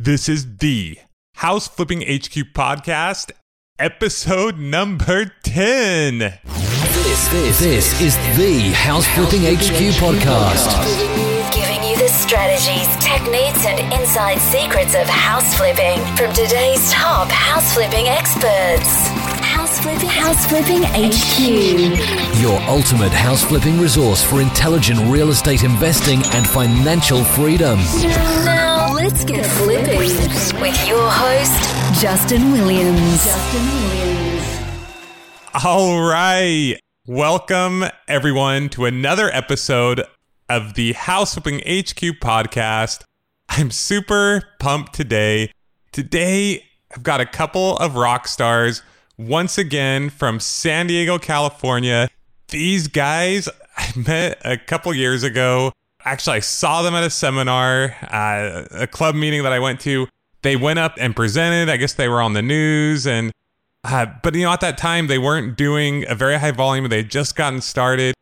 This is the House Flipping HQ podcast, episode number 10. This, this, this is the House Flipping HQ podcast. Giving you the strategies, techniques, and inside secrets of house flipping from today's top house flipping experts. House flipping, house flipping HQ. Your ultimate house flipping resource for intelligent real estate investing and financial freedom. Now let's get flipping with your host, Justin Williams. Justin Williams. All right. Welcome, everyone, to another episode of the House Flipping HQ podcast. I'm super pumped today. Today, I've got a couple of rock stars once again from San Diego, California. These guys I met a couple years ago. Actually, I saw them at a seminar, uh, a club meeting that I went to. They went up and presented. I guess they were on the news. And, uh, but you know, at that time, they weren't doing a very high volume. They had just gotten started.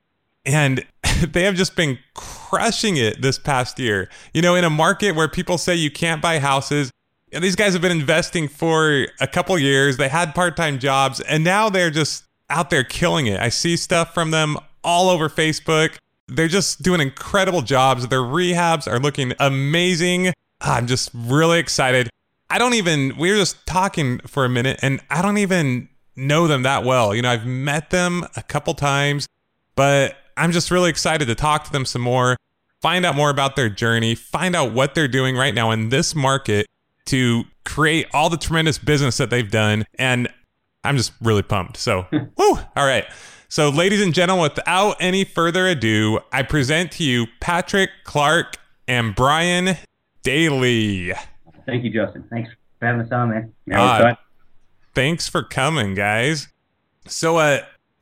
And they have just been crushing it this past year. You know, in a market where people say you can't buy houses, and these guys have been investing for a couple years. They had part time jobs, and now they're just out there killing it. I see stuff from them all over Facebook. They're just doing incredible jobs. Their rehabs are looking amazing. Ah, I'm just really excited. I don't even, we were just talking for a minute, and I don't even know them that well. You know, I've met them a couple times, but I'm just really excited to talk to them some more, find out more about their journey, find out what they're doing right now in this market to create all the tremendous business that they've done. And I'm just really pumped. So, woo, all right. So, ladies and gentlemen, without any further ado, I present to you Patrick Clark and Brian Daly. Thank you, Justin. Thanks for having us on, man. Uh. Thanks for coming, guys. So, uh,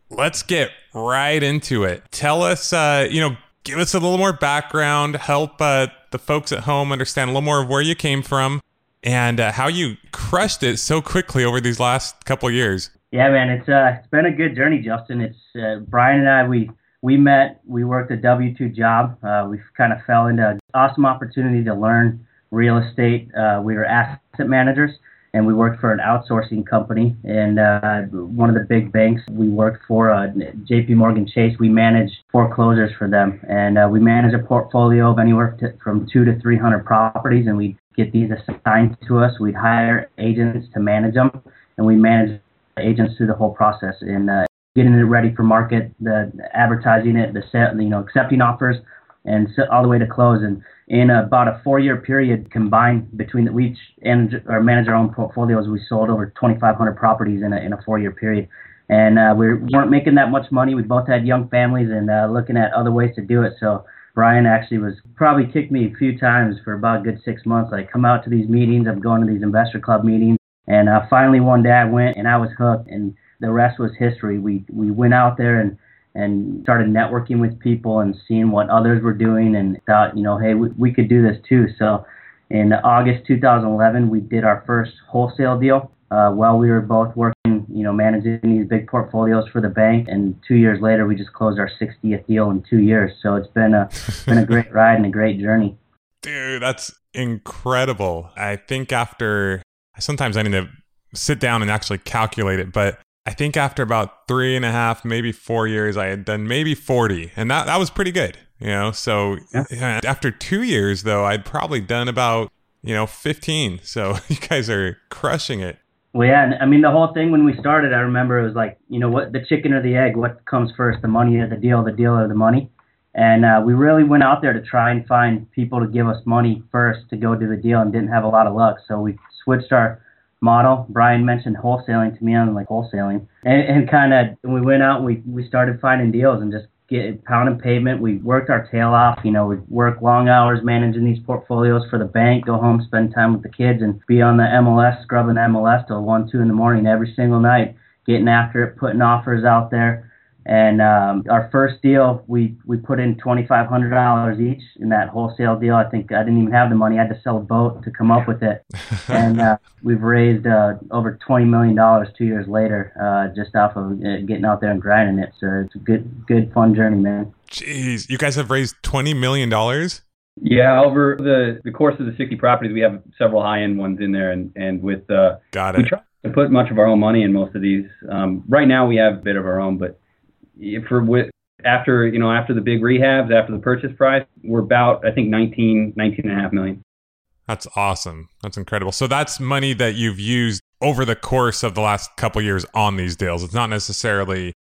let's get right into it. Tell us, uh, you know, give us a little more background, help uh, the folks at home understand a little more of where you came from and uh, how you crushed it so quickly over these last couple years. Yeah, man. It's uh, it's been a good journey, Justin. It's uh, Brian and I. We we met. We worked a W two job. Uh, we kind of fell into an awesome opportunity to learn real estate. Uh, we were asset managers, and we worked for an outsourcing company and uh, one of the big banks. We worked for uh, J.P. Morgan Chase. We managed foreclosures for them, and uh, we manage a portfolio of anywhere to, from two to three hundred properties, and we'd get these assigned to us. We'd hire agents to manage them, and we manage agents through the whole process and uh, getting it ready for market, the advertising it, the set, you know, accepting offers, and so, all the way to close. And in about a four-year period combined between the, we each and or manage our own portfolios, we sold over 2,500 properties in a in a four-year period. And uh, we weren't making that much money. We both had young families and uh, looking at other ways to do it. So Brian actually was probably kicked me a few times for about a good six months. I come out to these meetings, I'm going to these investor club meetings, and uh, finally one day I went and I was hooked, and the rest was history. We we went out there and and started networking with people and seeing what others were doing, and thought, you know, hey, we, we could do this too. So in August 2011, we did our first wholesale deal. Uh, while we were both working, you know, managing these big portfolios for the bank, and two years later, we just closed our 60th deal in two years. So it's been a been a great ride and a great journey. Dude, that's incredible. I think after sometimes I need to sit down and actually calculate it, but I think after about three and a half, maybe four years, I had done maybe 40, and that, that was pretty good, you know? So Yeah. after two years, though, I'd probably done about, you know, 15. So you guys are crushing it. Well, yeah, and I mean the whole thing when we started, I remember it was like, you know, what the chicken or the egg? What comes first, the money or the deal, the deal or the money? And uh, we really went out there to try and find people to give us money first to go do the deal, and didn't have a lot of luck. So we switched our model. Brian mentioned wholesaling to me. I'm like wholesaling, and, and kind of we went out and we we started finding deals and just get pounding pavement. We worked our tail off. You know, we work long hours managing these portfolios for the bank. Go home, spend time with the kids, and be on the MLS, scrubbing MLS till one, two in the morning every single night, getting after it, putting offers out there. And um, our first deal, we we put in twenty five hundred dollars each in that wholesale deal. I think I didn't even have the money; I had to sell a boat to come up with it. and uh, we've raised uh, over twenty million dollars two years later, uh, just off of uh, getting out there and grinding it. So it's a good, good, fun journey, man. Jeez, you guys have raised $20 million? Yeah, over the, the course of the 60 properties, we have several high end ones in there, and and with uh, Got we try to put much of our own money in most of these. Um, right now, we have a bit of our own, but for with after you know after the big rehabs, after the purchase price, we're about I think 19 19 and a half million. That's awesome. That's incredible. So that's money that you've used over the course of the last couple years on these deals. It's not necessarily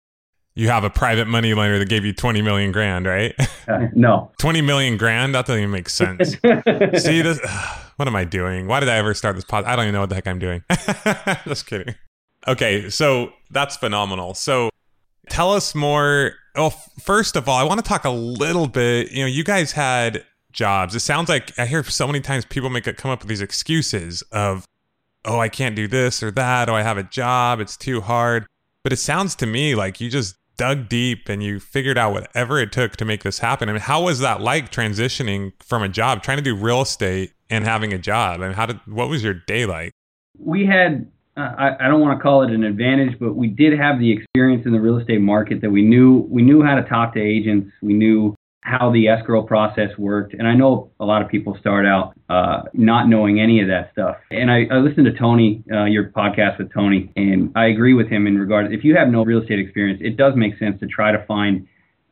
you have a private money lender that gave you 20 million grand, right? Uh, no. 20 million grand? That doesn't even make sense. See this what am I doing? Why did I ever start this pod? I don't even know what the heck I'm doing. Just kidding. Okay, so that's phenomenal. So tell us more. Well, first of all, I want to talk a little bit. You know, you guys had jobs. It sounds like I hear so many times people make it come up with these excuses of, oh, I can't do this or that. Oh, I have a job. It's too hard. But it sounds to me like you just dug deep and you figured out whatever it took to make this happen. I mean, how was that like transitioning from a job, trying to do real estate and having a job? I mean, how did what was your day like? we had I, I don't want to call it an advantage, but we did have the experience in the real estate market that we knew we knew how to talk to agents. We knew how the escrow process worked, and I know a lot of people start out uh, not knowing any of that stuff. And I, I listened to Tony, uh, your podcast with Tony, and I agree with him in regards. If you have no real estate experience, it does make sense to try to find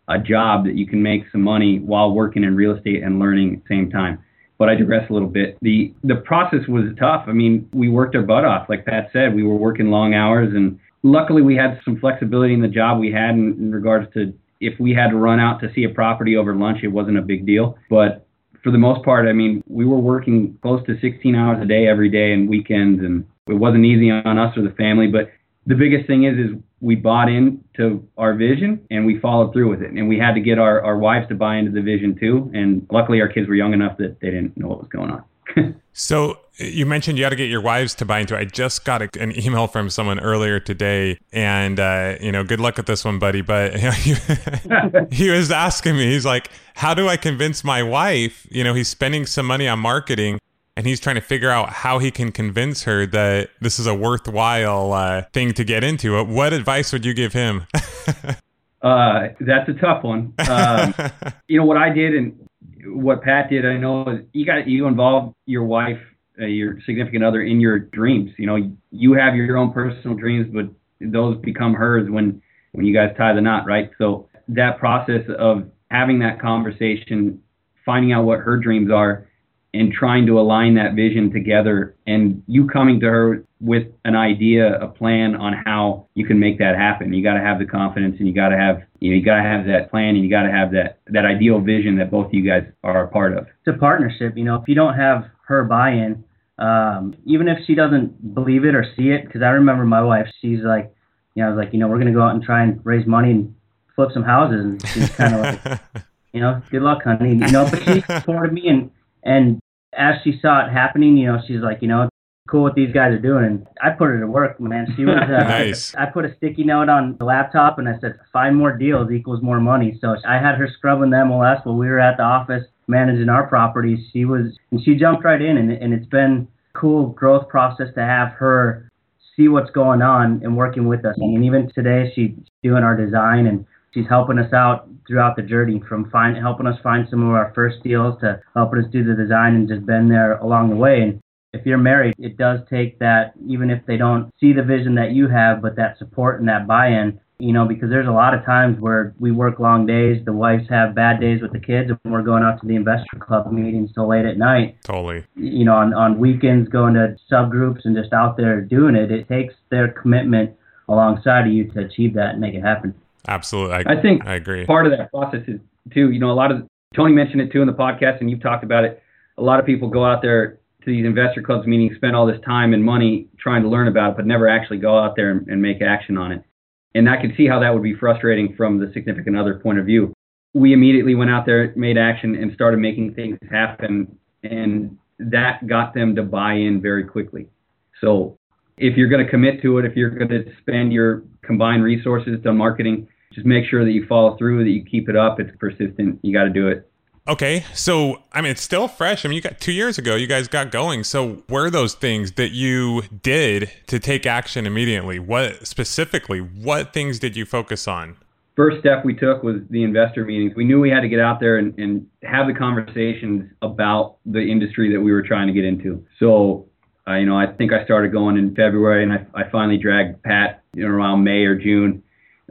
a job that you can make some money while working in real estate and learning at the same time but I digress a little bit. The the process was tough. I mean, we worked our butt off, like Pat said. We were working long hours, and luckily we had some flexibility in the job we had in, in regards to if we had to run out to see a property over lunch, it wasn't a big deal. But for the most part, I mean, we were working close to 16 hours a day every day and weekends, and it wasn't easy on us or the family. But the biggest thing is, is we bought into our vision and we followed through with it. And we had to get our, our wives to buy into the vision too. And luckily, our kids were young enough that they didn't know what was going on. So you mentioned you had to get your wives to buy into it. I just got a, an email from someone earlier today, and uh, you know, good luck with this one, buddy. But you know, he, he was asking me, he's like, "How do I convince my wife?" You know, he's spending some money on marketing, and he's trying to figure out how he can convince her that this is a worthwhile uh, thing to get into. What advice would you give him? uh, that's a tough one. Um, you know what I did and what Pat did. I know is you got you involve your wife, uh, your significant other in your dreams. You know, you have your own personal dreams, but those become hers when when you guys tie the knot, right? So that process of having that conversation, finding out what her dreams are, and trying to align that vision together, and you coming to her with an idea, a plan on how you can make that happen. You got to have the confidence, and you got to have you know you got to have that plan, and you got to have that that ideal vision that both of you guys are a part of. It's a partnership. You know, if you don't have her buy-in, um, even if she doesn't believe it or see it, because I remember my wife, she's like, you know, I was like, you know, we're gonna go out and try and raise money and flip some houses, and she's kind of like, you know, good luck, honey. You know, but she supported me, and and as she saw it happening, you know, she's like, you know, cool what these guys are doing. And I put her to work, man. She was. Uh, Nice. I put a sticky note on the laptop, and I said, five more deals equals more money. So I had her scrubbing the MLS while we were at the office managing our properties. She was, and she jumped right in, and and it's been a cool growth process to have her see what's going on and working with us. And even today, she's doing our design and she's helping us out throughout the journey from find, helping us find some of our first deals to helping us do the design and just been there along the way. And if you're married, it does take that, even if they don't see the vision that you have, but that support and that buy-in, you know, because there's a lot of times where we work long days, the wives have bad days with the kids, and we're going out to the investor club meetings till late at night totally. you know, on, on weekends going to subgroups and just out there doing it, it takes their commitment alongside of you to achieve that and make it happen. Absolutely. I, I think I agree. part of that process is too. You know, a lot of Tony mentioned it too in the podcast, and you've talked about it. A lot of people go out there to these investor clubs meetings, spend all this time and money trying to learn about it, but never actually go out there and, and make action on it. And I could see how that would be frustrating from the significant other point of view. We immediately went out there, made action, and started making things happen, and that got them to buy in very quickly. So if you're going to commit to it, if you're going to spend your combined resources to marketing, just make sure that you follow through, that you keep it up. It's persistent. You got to do it. Okay, so I mean, it's still fresh. I mean, you got two years ago, you guys got going. So, where those things that you did to take action immediately? What specifically? What things did you focus on? first step we took was the investor meetings. We knew we had to get out there and, and have the conversations about the industry that we were trying to get into. So, uh, you know, I think I started going in February, and I, I finally dragged Pat you know, around May or June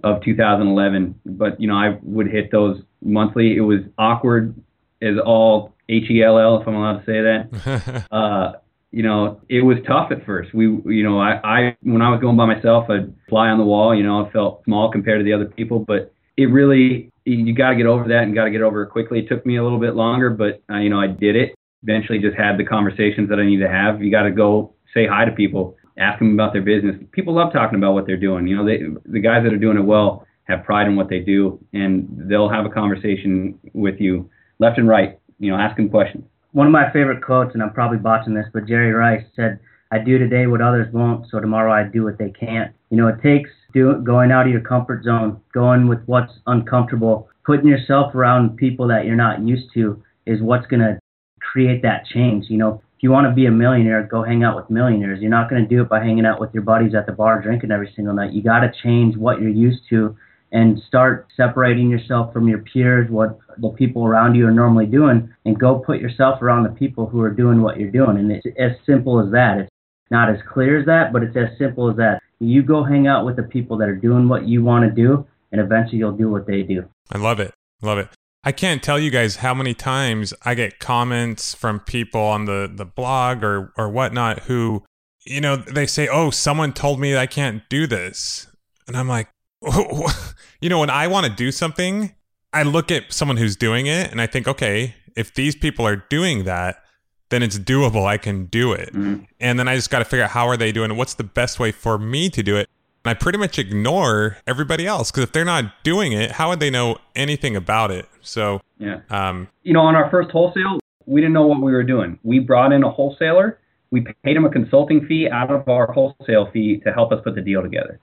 of 2011. But you know, I would hit those monthly. It was awkward as all H E L L, if I'm allowed to say that. uh, you know, it was tough at first. We, you know, I, I, when I was going by myself, I'd fly on the wall. You know, I felt small compared to the other people, but it really, you got to get over that and got to get over it quickly. It took me a little bit longer, but uh, you know, I did it. Eventually, just had the conversations that I need to have. You got to go say hi to people, ask them about their business. People love talking about what they're doing. You know, they, the guys that are doing it well have pride in what they do, and they'll have a conversation with you left and right. You know, ask them questions one of my favorite quotes, and I'm probably botching this, but Jerry Rice said, I do today what others won't, so tomorrow I do what they can't. You know, it takes do, going out of your comfort zone, going with what's uncomfortable, putting yourself around people that you're not used to is what's going to create that change. You know, if you want to be a millionaire, go hang out with millionaires. You're not going to do it by hanging out with your buddies at the bar drinking every single night. You got to change what you're used to and start separating yourself from your peers, what the people around you are normally doing, and go put yourself around the people who are doing what you're doing. And it's as simple as that. It's not as clear as that, but it's as simple as that. You go hang out with the people that are doing what you want to do, and eventually you'll do what they do. I love it. Love it. I can't tell you guys how many times I get comments from people on the, the blog or, or whatnot who, you know, they say, Oh, someone told me I can't do this. And I'm like, you know, when I want to do something, I look at someone who's doing it and I think, okay, if these people are doing that, then it's doable. I can do it. Mm-hmm. And then I just got to figure out how are they doing it? What's the best way for me to do it? And I pretty much ignore everybody else because if they're not doing it, how would they know anything about it? So, yeah. Um, you know, on our first wholesale, we didn't know what we were doing. We brought in a wholesaler. We paid him a consulting fee out of our wholesale fee to help us put the deal together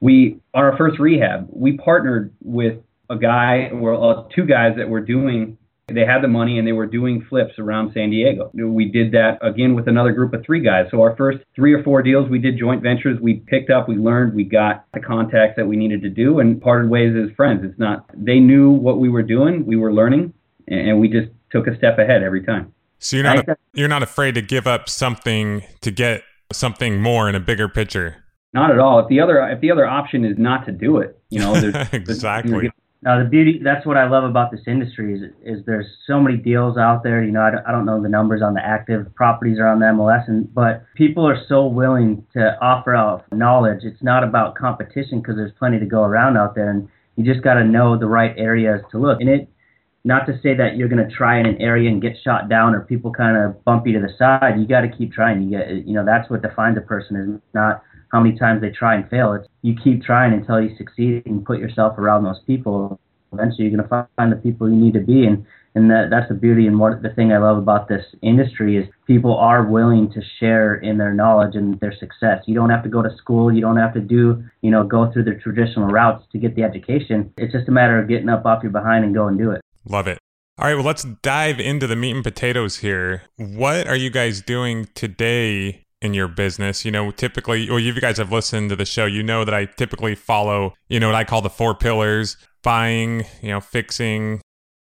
we on our first rehab, we partnered with a guy or uh, two guys that were doing. They had the money and they were doing flips around San Diego. We did that again with another group of three guys. So our first three or four deals, we did joint ventures. We picked up, we learned, we got the contacts that we needed to do, and parted ways as friends. It's not they knew what we were doing, we were learning, and we just took a step ahead every time. So you're not you're not afraid to give up something to get something more in a bigger picture. Not at all. If the other if the other option is not to do it, you know, there's, exactly. There's, now the beauty that's what I love about this industry is is there's so many deals out there. You know, I don't, I don't know the numbers on the active properties or on the MLS, and but people are so willing to offer out knowledge. It's not about competition because there's plenty to go around out there, and you just got to know the right areas to look. And it not to say that you're going to try in an area and get shot down or people kind of bump you to the side. You got to keep trying. You get you know that's what defines a person is not how many times they try and fail. It's you keep trying until you succeed and put yourself around those people. Eventually, you're to find the people you need to be, and and that, that's the beauty and what the thing I love about this industry is people are willing to share in their knowledge and their success. You don't have to go to school. You don't have to do you know go through the traditional routes to get the education. It's just a matter of getting up off your behind and go and do it. Love it. All right, well, let's dive into the meat and potatoes here. What are you guys doing today in your business. You know, typically, well, you guys have listened to the show, you know that I typically follow, you know, what I call the four pillars buying, you know, fixing,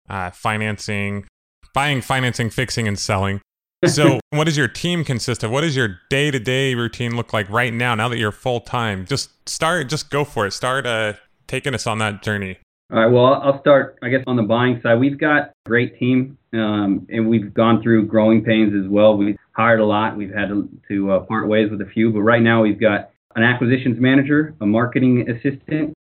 uh, financing, buying, financing, fixing, and selling. So, what does your team consist of? What does your day to day routine look like right now, now that you're full time? Just start, just go for it. Start uh, taking us on that journey. All right. Well, I'll start, I guess, on the buying side. We've got a great team, um, and we've gone through growing pains as well. We've hired a lot. We've had to, to uh, part ways with a few, but right now we've got an acquisitions manager, a marketing assistant,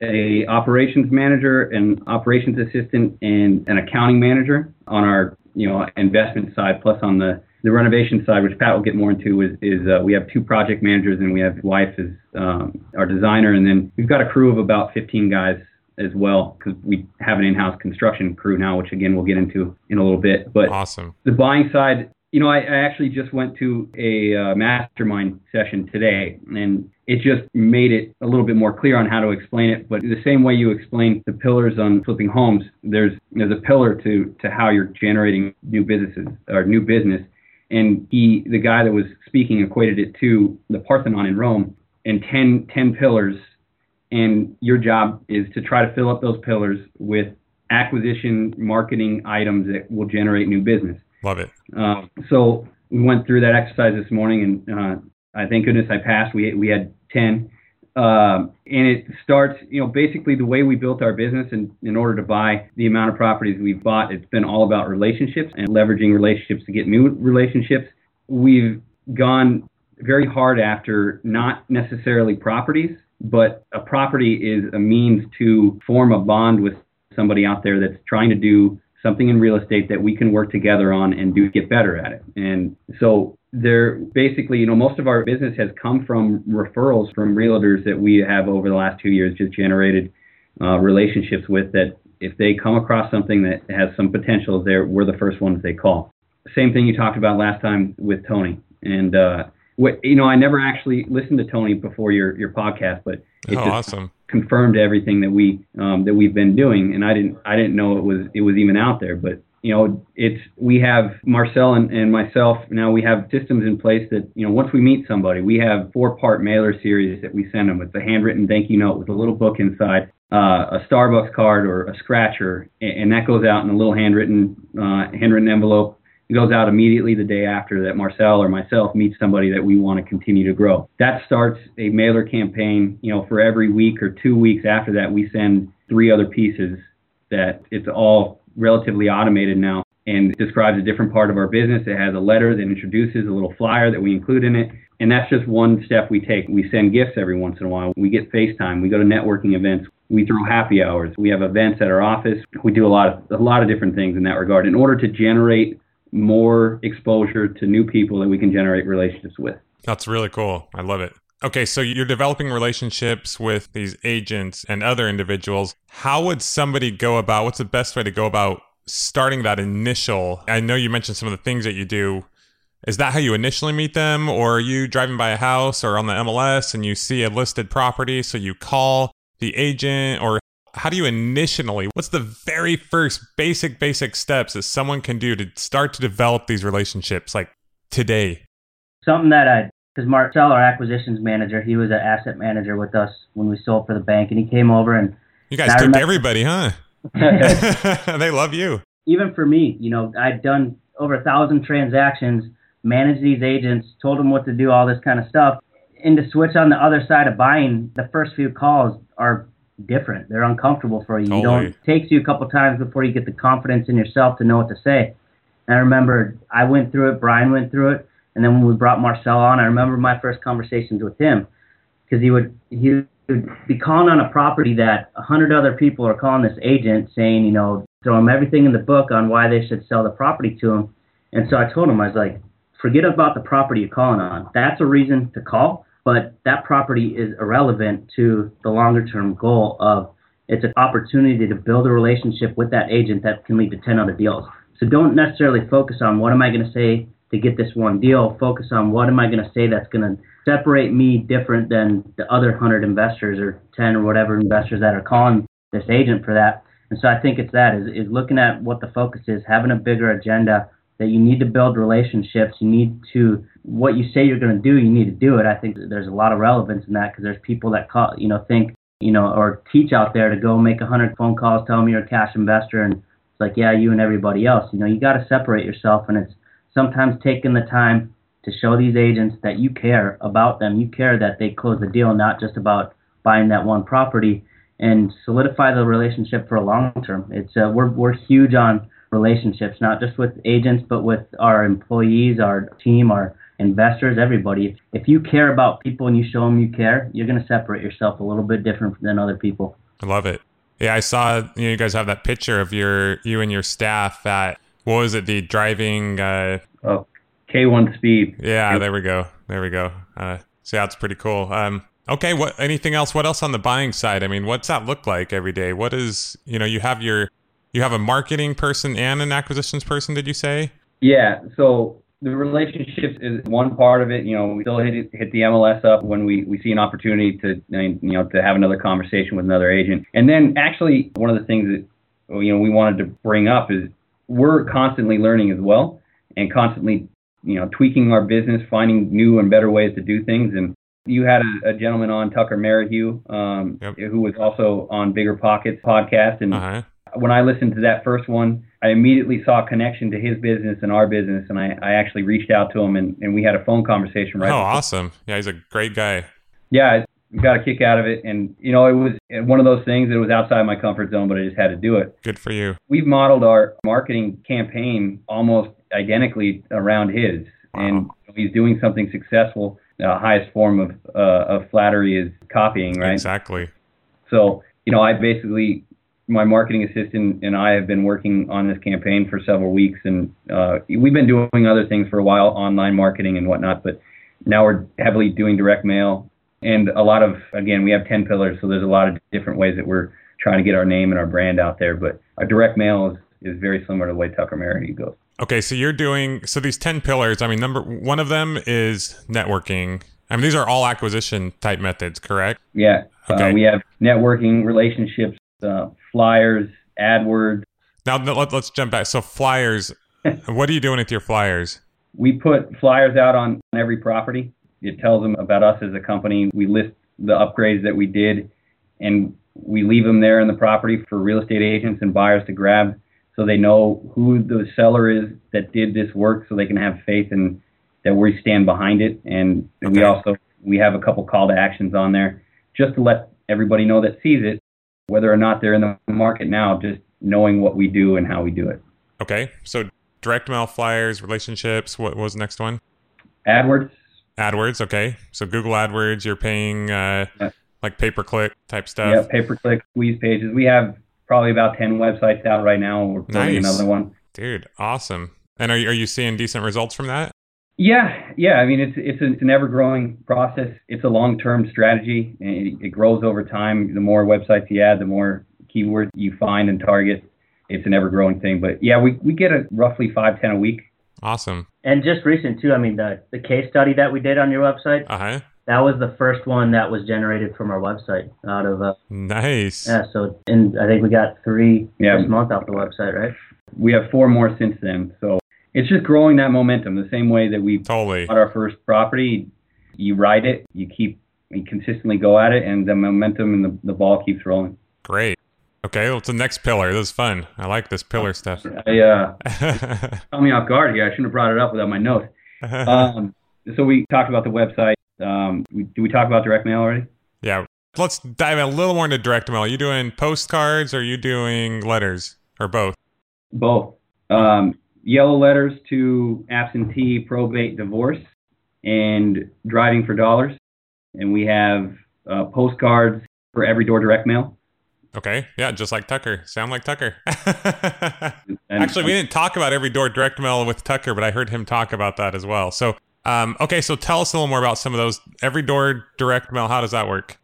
a operations manager, an operations assistant, and an accounting manager on our you know investment side. Plus on the the renovation side, which Pat will get more into, is, is uh, we have two project managers and we have wife as um, our designer, and then we've got a crew of about 15 guys as well because we have an in-house construction crew now, which again we'll get into in a little bit. But awesome. The buying side, you know, I, I actually just went to a uh, mastermind session today, and it just made it a little bit more clear on how to explain it. But the same way you explain the pillars on flipping homes, there's there's a pillar to to how you're generating new businesses or new business. And he, the guy that was speaking, equated it to the Parthenon in Rome, and 10, 10 pillars and your job is to try to fill up those pillars with acquisition marketing items that will generate new business. Love it. Uh, so we went through that exercise this morning, and uh, I thank goodness I passed. We we had ten, um, and it starts, you know, basically the way we built our business. And in order to buy the amount of properties we've bought, it's been all about relationships and leveraging relationships to get new relationships. We've gone very hard after not necessarily properties, but a property is a means to form a bond with somebody out there that's trying to do something in real estate that we can work together on and do get better at it. And so there basically, you know, most of our business has come from referrals from realtors that we have over the last two years just generated uh, relationships with that if they come across something that has some potential there, we're the first ones they call. Same thing you talked about last time with Tony. And uh, what you know, I never actually listened to Tony before your your podcast, but it oh, just awesome. confirmed everything that we um, that we've been doing, and I didn't I didn't know it was it was even out there, but you know, it's we have Marcel and, and myself now. We have systems in place that you know once we meet somebody, we have four part mailer series that we send them with a handwritten thank you note with a little book inside, uh, a Starbucks card or a scratcher, and, and that goes out in a little handwritten uh, handwritten envelope it goes out immediately the day after that Marcel or myself meet somebody that we want to continue to grow. That starts a mailer campaign, you know, for every week or two weeks after that, we send three other pieces that it's all relatively automated now and describes a different part of our business. It has a letter that introduces a little flyer that we include in it. And that's just one step we take. We send gifts every once in a while. We get FaceTime. We go to networking events. We throw happy hours. We have events at our office. We do a lot of a lot of different things in that regard in order to generate more exposure to new people that we can generate relationships with. That's really cool. I love it. Okay, so you're developing relationships with these agents and other individuals. How would somebody go about what's the best way to go about starting that initial? I know you mentioned some of the things that you do. Is that how you initially meet them or are you driving by a house or on the MLS and you see a listed property so you call the agent or how do you initially what's the very first basic basic steps that someone can do to start to develop these relationships like today? Something that i because marcel our acquisitions manager he was an asset manager with us when we sold for the bank and he came over and you guys took remember, everybody huh? They love you. Even for me you know i'd done over a thousand transactions managed these agents told them what to do all this kind of stuff. And to switch on the other side of buying the first few calls are different. They're uncomfortable for you. Totally. You don't it takes you a couple times before you get the confidence in yourself to know what to say. And I remember I went through it, Brian went through it, and then when we brought Marcel on, I remember my first conversations with him because he would he would be calling on a property that a hundred other people are calling this agent saying, you know, throw him everything in the book on why they should sell the property to him. And so I told him I was like, forget about the property you're calling on. That's a reason to call but that property is irrelevant to the longer term goal of it's an opportunity to build a relationship with that agent that can lead to 10 other deals. So don't necessarily focus on what am I going to say to get this one deal. Focus on what am I going to say that's going to separate me different than the other 100 investors or 10 or whatever investors that are calling this agent for that. And so I think it's that is, is looking at what the focus is, having a bigger agenda, that you need to build relationships. You need to what you say you're going to do. You need to do it. I think there's a lot of relevance in that because there's people that call, you know, think, you know, or teach out there to go make a hundred phone calls, tell them you're a cash investor, and it's like, yeah, you and everybody else. You know, you got to separate yourself, and it's sometimes taking the time to show these agents that you care about them. You care that they close the deal, not just about buying that one property, and solidify the relationship for a long term. It's uh, we're we're huge on relationships, not just with agents, but with our employees, our team, our investors, everybody. If you care about people and you show them you care, you're going to separate yourself a little bit different than other people. I love it. Yeah, I saw you, know, you guys have that picture of your you and your staff at what was it the driving uh oh K1 speed. Yeah, there we go. There we go. Uh so yeah, it's pretty cool. Um okay, what anything else what else on the buying side? I mean, what's that look like every day? What is, you know, you have your you have a marketing person and an acquisitions person, did you say? Yeah. So the relationships is one part of it. You know, we still hit hit the MLS up when we we see an opportunity to you know to have another conversation with another agent. And then actually one of the things that you know we wanted to bring up is we're constantly learning as well and constantly you know tweaking our business, finding new and better ways to do things. And You had a, a gentleman on Tucker Merrihew, um, Yep. who was also on Bigger Pockets podcast, and Uh-huh. When I listened to that first one, I immediately saw a connection to his business and our business, and I, I actually reached out to him and, and we had a phone conversation right. oh, awesome. Yeah, he's a great guy. Yeah, I got a kick out of it, and you know, it was one of those things that was outside my comfort zone, but I just had to do it. Good for you. We've modeled our marketing campaign almost identically around his, and he's doing something successful. The highest form of uh, of flattery is copying, right? Exactly. So, you know, I basically, my marketing assistant and I have been working on this campaign for several weeks, and uh, we've been doing other things for a while, online marketing and whatnot, but now we're heavily doing direct mail and a lot of, again, we have 10 pillars, so there's a lot of different ways that we're trying to get our name and our brand out there, but our direct mail is, is very similar to the way Tucker Merrihew goes. Okay, so you're doing so these 10 pillars, I mean number one of them is networking. I mean these are all acquisition type methods, correct? Yeah, Okay. uh, we have networking, relationships, uh, flyers, AdWords, Now let, let's jump back. So flyers, what are you doing with your flyers? We put flyers out on every property. It tells them about us as a company. We list the upgrades that we did, and we leave them there in the property for real estate agents and buyers to grab so they know who the seller is that did this work so they can have faith in that we stand behind it. And we also we have a couple call to actions on there just to let everybody know that sees it, whether or not they're in the market now, just knowing what we do and how we do it. Okay, so direct mail flyers, relationships. What was the next one? AdWords, AdWords. Okay, so Google AdWords. You're paying uh, Yeah. like pay per click type stuff. Yeah, pay per click squeeze pages. We have probably about 10 websites out right now. We're building Nice. another one. Dude, awesome. And are you, are you seeing decent results from that? Yeah, yeah. I mean, it's it's, a, it's an ever growing process. It's a long term strategy. and It, it grows over time. The more websites you add, the more keywords you find and target. It's an ever growing thing. But yeah, we, we get a roughly five ten a week. Awesome. And just recent too. I mean, the the case study that we did on your website, Uh huh. that was the first one that was generated from our website out of uh, Nice. yeah. So and I think we got three Yeah. this month off the website, right? We have four more since then. So it's just growing that momentum. The same way that we Totally. bought our first property, you ride it, you keep you consistently go at it, and the momentum and the, the ball keeps rolling. Great. Okay, what's the next pillar? This is fun. I like this pillar stuff. I uh, caught me off guard here. I shouldn't have brought it up without my notes. Um, so we talked about the website. Um, we, did we talk about direct mail already? yeah. Let's dive a little more into direct mail. Are you doing postcards or are you doing letters or both? Both. Um, yellow letters to absentee, probate, divorce, and driving for dollars. And we have uh, postcards for every door direct mail. Okay. Yeah, just like Tucker. Sound like Tucker. Actually, we didn't talk about every door direct mail with Tucker, but I heard him talk about that as well. So, um, okay, so tell us a little more about some of those every door direct mail. How does that work?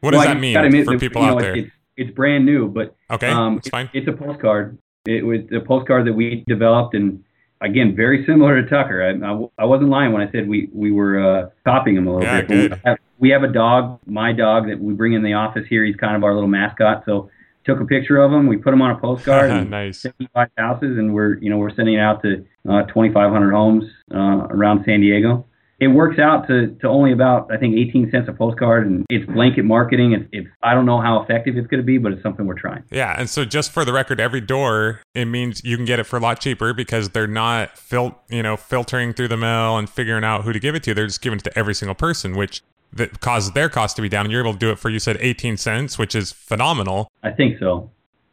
What does Well, that mean admit for people you know, out it's- there? It's, it's brand new, but Okay, um, that's fine. It's a postcard. It was a postcard that we developed, and again, very similar to Tucker. I, I, I wasn't lying when I said we we were uh, copying him a little Yeah, bit. We have, we have a dog, my dog, that we bring in the office here. He's kind of our little mascot. So took a picture of him. We put him on a postcard. and nice. 75 houses, and we're you know we're sending it out to uh, 2,500 homes uh, around San Diego. It works out to, to only about I think 18 cents a postcard, and it's blanket marketing. It's, it's I don't know how effective it's going to be, but it's something we're trying. Yeah, and so just for the record, every door it means you can get it for a lot cheaper because they're not fil- you know filtering through the mail and figuring out who to give it to. They're just giving it to every single person, which that causes their cost to be down. And you're able to do it for you said 18 cents, which is phenomenal. I think so.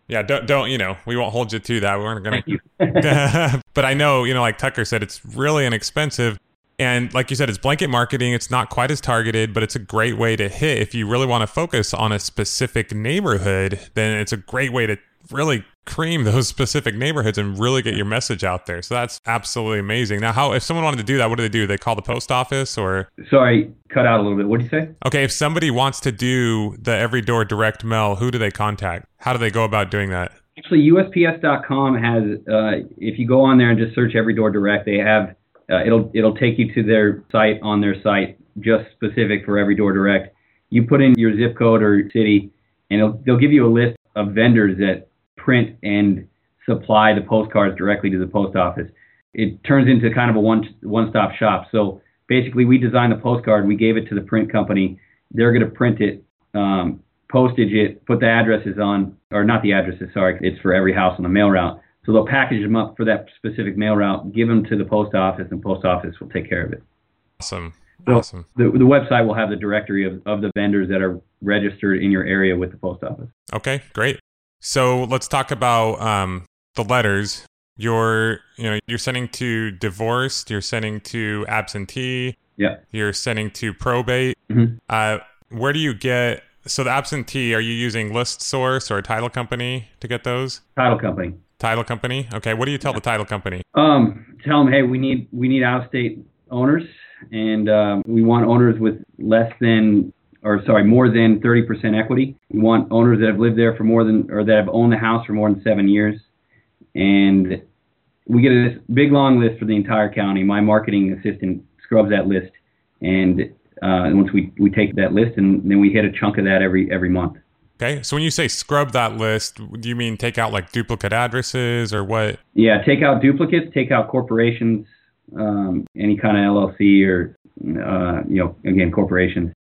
Yeah, don't don't you know we won't hold you to that. We aren't gonna Thank you. but I know, you know, like Tucker said, it's really inexpensive. And like you said, it's blanket marketing. It's not quite as targeted, but it's a great way to hit. If you really want to focus on a specific neighborhood, then it's a great way to really cream those specific neighborhoods and really get your message out there. So that's absolutely amazing. Now, how if someone wanted to do that, what do they do? They call the post office or Sorry, cut out a little bit. What do you say? okay, if somebody wants to do the every door direct mail, who do they contact? How do they go about doing that? Actually, USPS.com has. Uh, if you go on there and just search Every Door Direct, they have. Uh, it'll it'll take you to their site on their site just specific for Every Door Direct. You put in your zip code or city, and they'll give you a list of vendors that print and supply the postcards directly to the post office. It turns into kind of a one one stop shop. So basically we designed the postcard. We gave it to the print company. They're going to print it, um, postage it, put the addresses on, or not the addresses. Sorry, it's for every house on the mail route. So they'll package them up for that specific mail route, give them to the post office, and post office will take care of it. Awesome. So Awesome. The, the website will have the directory of, of the vendors that are registered in your area with the post office. Okay, great. So let's talk about um, the letters. You're, you know, you're sending to divorced. You're sending to absentee. Yeah. You're sending to probate. Mhm. Uh, where do you get? So the absentee, are you using List Source or a title company to get those? Title company. Title company. Okay. What do you tell the title company? Um, tell them, hey, we need we need out of state owners, and um, we want owners with less than or sorry, more than 30% equity. We want owners that have lived there for more than or that have owned the house for more than seven years, and we get this big long list for the entire county. My marketing assistant scrubs that list, and uh, once we we take that list, and then we hit a chunk of that every every month. Okay. So when you say scrub that list, do you mean take out like duplicate addresses or what? Yeah, take out duplicates, take out corporations, um, any kind of LLC or uh, you know, again, corporations.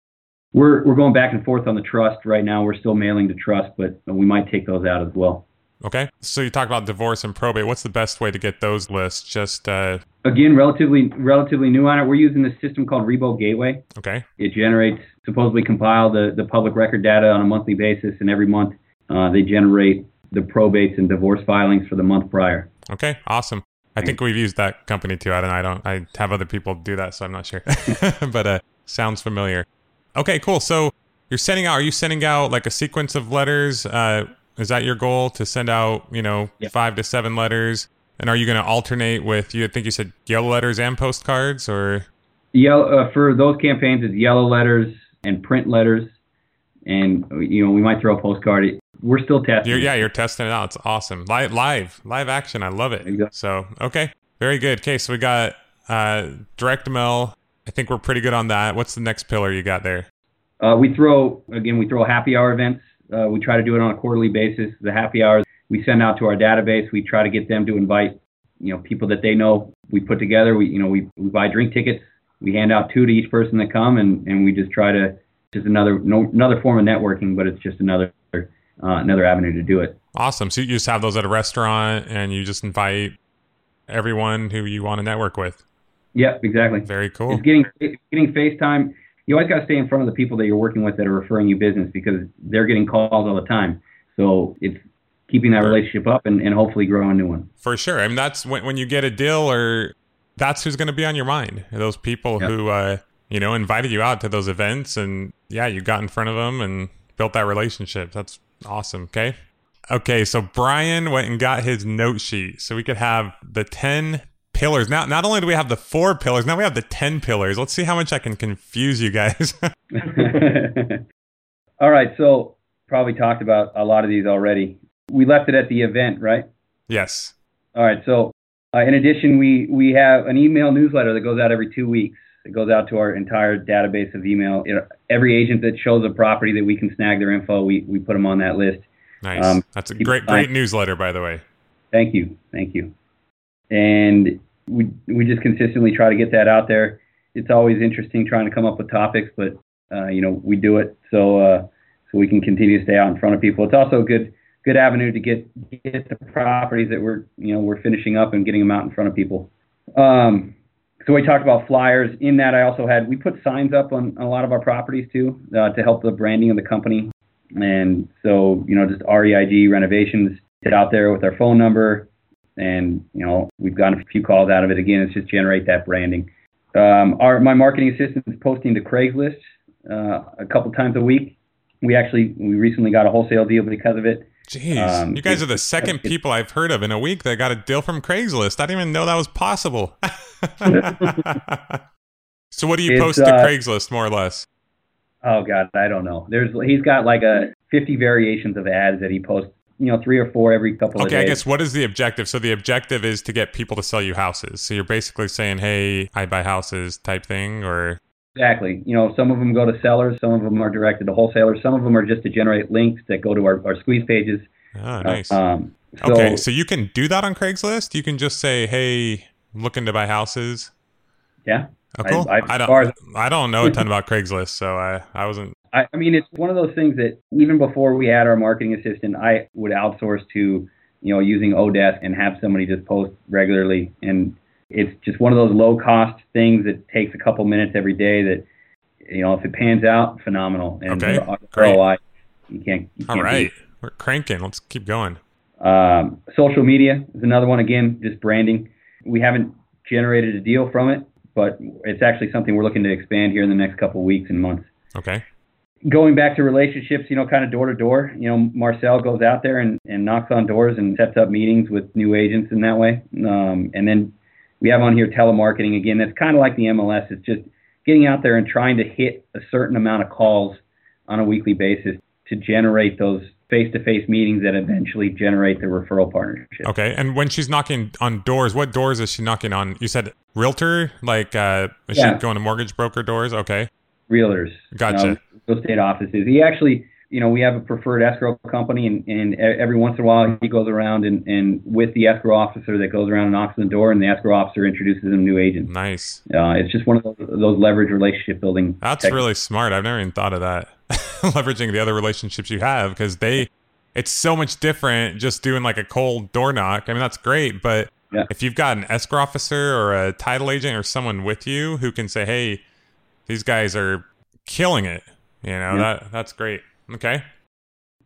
We're we're going back and forth on the trust right now. We're still mailing to trust, but we might take those out as well. Okay. So you talk about divorce and probate. What's the best way to get those lists? Just uh, Again, relatively relatively new on it. We're using this system called Rebo Gateway. okay. It generates supposedly compile the the public record data on a monthly basis, and every month uh, they generate the probates and divorce filings for the month prior. Okay, awesome. I think we've used that company too. I don't. I don't. I have other people do that, so I'm not sure. but uh, sounds familiar. Okay, cool. So you're sending out. Are you sending out like a sequence of letters? Uh, is that your goal to send out? You know, five to seven letters. And are you going to alternate with? You I think you said yellow letters and postcards, or Yellow uh, for those campaigns, it's yellow letters and print letters, and you know we might throw a postcard. We're still testing. you're, yeah, you're testing it out. It's awesome. Live, live, live action. I love it. Exactly. So okay, very good. Okay, so we got uh, direct mail. I think we're pretty good on that. What's the next pillar you got there? Uh, we throw again. We throw happy hour events. Uh, we try to do it on a quarterly basis. The happy hours we send out to our database. We try to get them to invite, you know, people that they know. We put together. We, you know, we, we buy drink tickets. We hand out two to each person that come, and, and we just try to just another no, another form of networking, but it's just another uh, another avenue to do it. Awesome. So you just have those at a restaurant and you just invite everyone who you want to network with. Yep, exactly. Very cool. It's getting getting FaceTime. You always got to stay in front of the people that you're working with that are referring you business because they're getting calls all the time. So it's keeping that relationship up and, and hopefully growing a new one. For sure. I mean, that's when, when you get a deal or that's who's going to be on your mind. Those people Yep. who, uh, you know, invited you out to those events and yeah, you got in front of them and built that relationship. That's awesome. Okay. Okay. So Brian went and got his note sheet so we could have the 10 pillars. Now, not only do we have the four pillars, now we have the 10 pillars. Let's see how much I can confuse you guys. all right. So probably talked about a lot of these already. We left it at the event, right? yes. All right. So uh, in addition, we we have an email newsletter that goes out every two weeks. It goes out to our entire database of email. Know, every agent that shows a property that we can snag their info, we, we put them on that list. Nice. Um, That's a great, great newsletter, by the way. Thank you, thank you. And we we just consistently try to get that out there. It's always interesting trying to come up with topics, but uh, you know we do it so uh, so we can continue to stay out in front of people. It's also a good good avenue to get get the properties that we're you know we're finishing up and getting them out in front of people. Um, so we talked about flyers. In that, I also had we put signs up on, on a lot of our properties too uh, to help the branding of the company. And so you know just REIG renovations get out there with our phone number, and you know we've gotten a few calls out of it. Again, it's just generate that branding. Um, our my marketing assistant is posting to Craigslist uh, a couple times a week. We actually we recently got a wholesale deal because of it. Jeez, Um, you guys it- are the second it- people I've heard of in a week that got a deal from Craigslist. I didn't even know that was possible. so, what do you post to uh, Craigslist, more or less? Oh God, I don't know. There's he's got like a 50 variations of ads that he posts. You know, three or four every couple of Okay, I guess what is the objective? So, the objective is to get people to sell you houses. So, you're basically saying, "Hey, I buy houses," type thing, or Exactly. You know, some of them go to sellers, some of them are directed to wholesalers, some of them are just to generate links that go to our, our squeeze pages. oh, nice. Um, so, okay, so you can do that on Craigslist. You can just say, "Hey, I'm looking to buy houses." yeah, Oh, cool. I, I, I as far as- don't. I don't know a ton about Craigslist, so I I wasn't. I, I mean, it's one of those things that even before we had our marketing assistant, I would outsource to, you know, using Odesk and have somebody just post regularly. And it's just one of those low cost things that takes a couple minutes every day that, you know, if it pans out, phenomenal. And Okay. ROI, you can't, you can't beat we're cranking. Let's keep going. Um, social media is another one. Again, just branding. We haven't generated a deal from it, but it's actually something we're looking to expand here in the next couple of weeks and months. Okay. Going back to relationships, you know, kind of door to door. You know, Marcel goes out there and, and knocks on doors and sets up meetings with new agents in that way. Um, and then we have on here telemarketing again. That's kind of like the MLS. It's just getting out there and trying to hit a certain amount of calls on a weekly basis to generate those face-to-face meetings that eventually generate the referral partnership. Okay. And when she's knocking on doors, what doors is she knocking on? You said realtor, like uh, is Yeah. she going to mortgage broker doors? Okay. Realtors, Gotcha. you know, real estate offices. He actually, you know, we have a preferred escrow company, and, and every once in a while he goes around and, and with the escrow officer that goes around and knocks on the door, and the escrow officer introduces him new agents. Nice. Uh, it's just one of those, those leverage relationship building. That's techniques. really smart. I've never even thought of that. Leveraging the other relationships you have because they, it's so much different just doing like a cold door knock. I mean, that's great, but Yeah. if you've got an escrow officer or a title agent or someone with you who can say, "Hey, these guys are killing it," you know, Yeah. that that's great. Okay.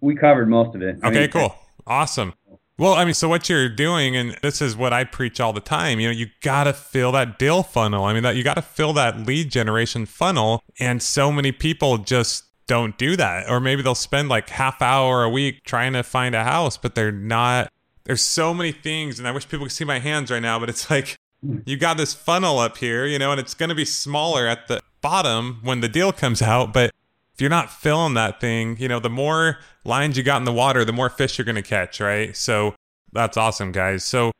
we covered most of it. I Okay, mean, cool. Awesome. Well, I mean, so what you're doing, and this is what I preach all the time, you know, you got to fill that deal funnel. I mean, that you got to fill that lead generation funnel. And so many people just don't do that. Or maybe they'll spend like half hour a week trying to find a house, but they're not. There's so many things, and I wish people could see my hands right now, but it's like you got this funnel up here, you know, and it's going to be smaller at the bottom when the deal comes out. But if you're not filling that thing, you know, the more lines you got in the water, the more fish you're going to catch, right? So that's awesome, guys. So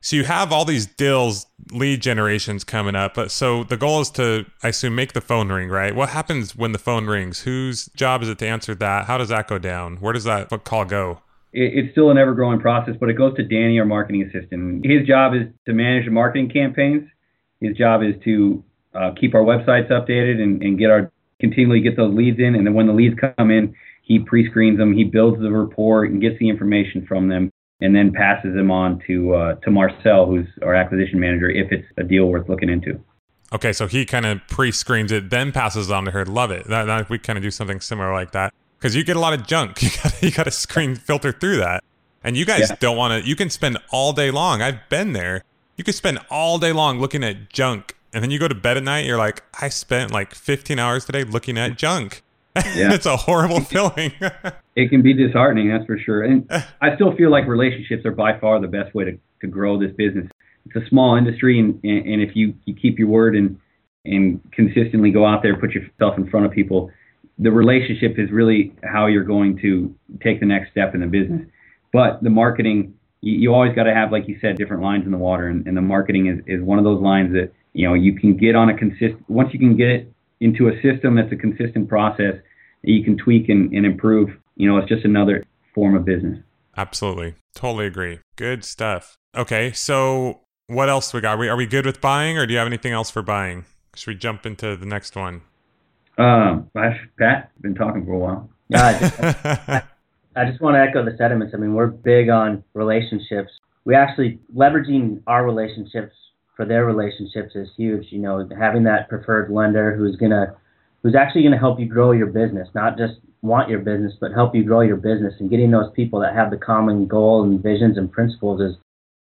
so you have all these deals, lead generations coming up. But so the goal is to, I assume, make the phone ring, right? What happens when the phone rings? Whose job is it to answer that? How does that go down? Where does that call go? it's still an ever-growing process, but it goes to Danny, our marketing assistant. His job is to manage the marketing campaigns. His job is to uh, keep our websites updated and, and get our continually get those leads in. And then when the leads come in, he pre-screens them, he builds the report and gets the information from them, and then passes them on to uh, to Marcel, who's our acquisition manager, if it's a deal worth looking into. Okay, so he kind of pre-screens it, then passes it on to her. Love it. That, that we kind of do something similar like that because you get a lot of junk. You got you got to screen filter through that, and you guys Yeah. don't want to. You can spend all day long. I've been there. You could spend all day long looking at junk, and then you go to bed at night. You're like, I spent like 15 hours today looking at junk. Yeah. it's a horrible feeling. It can be disheartening, that's for sure. And I still feel like relationships are by far the best way to, to grow this business. It's a small industry, and, and, and if you, you keep your word and, and consistently go out there, put yourself in front of people, the relationship is really how you're going to take the next step in the business. But the marketing, you, you always got to have, like you said, different lines in the water, and, and the marketing is, is one of those lines that you know you can get on a consistent. Once you can get it into a system that's a consistent process, that you can tweak and, and improve. You know, it's just another form of business. Absolutely, totally agree. Good stuff. Okay, so what else do we got? Are we, are we good with buying, or do you have anything else for buying? Should we jump into the next one? Um, gosh, Pat, been talking for a while. Yeah, I just, I just want to echo the sentiments. I mean, we're big on relationships. We actually leveraging our relationships for their relationships is huge. You know, having that preferred lender who's gonna, who's actually gonna help you grow your business, not just want your business, but help you grow your business. And getting those people that have the common goal and visions and principles is,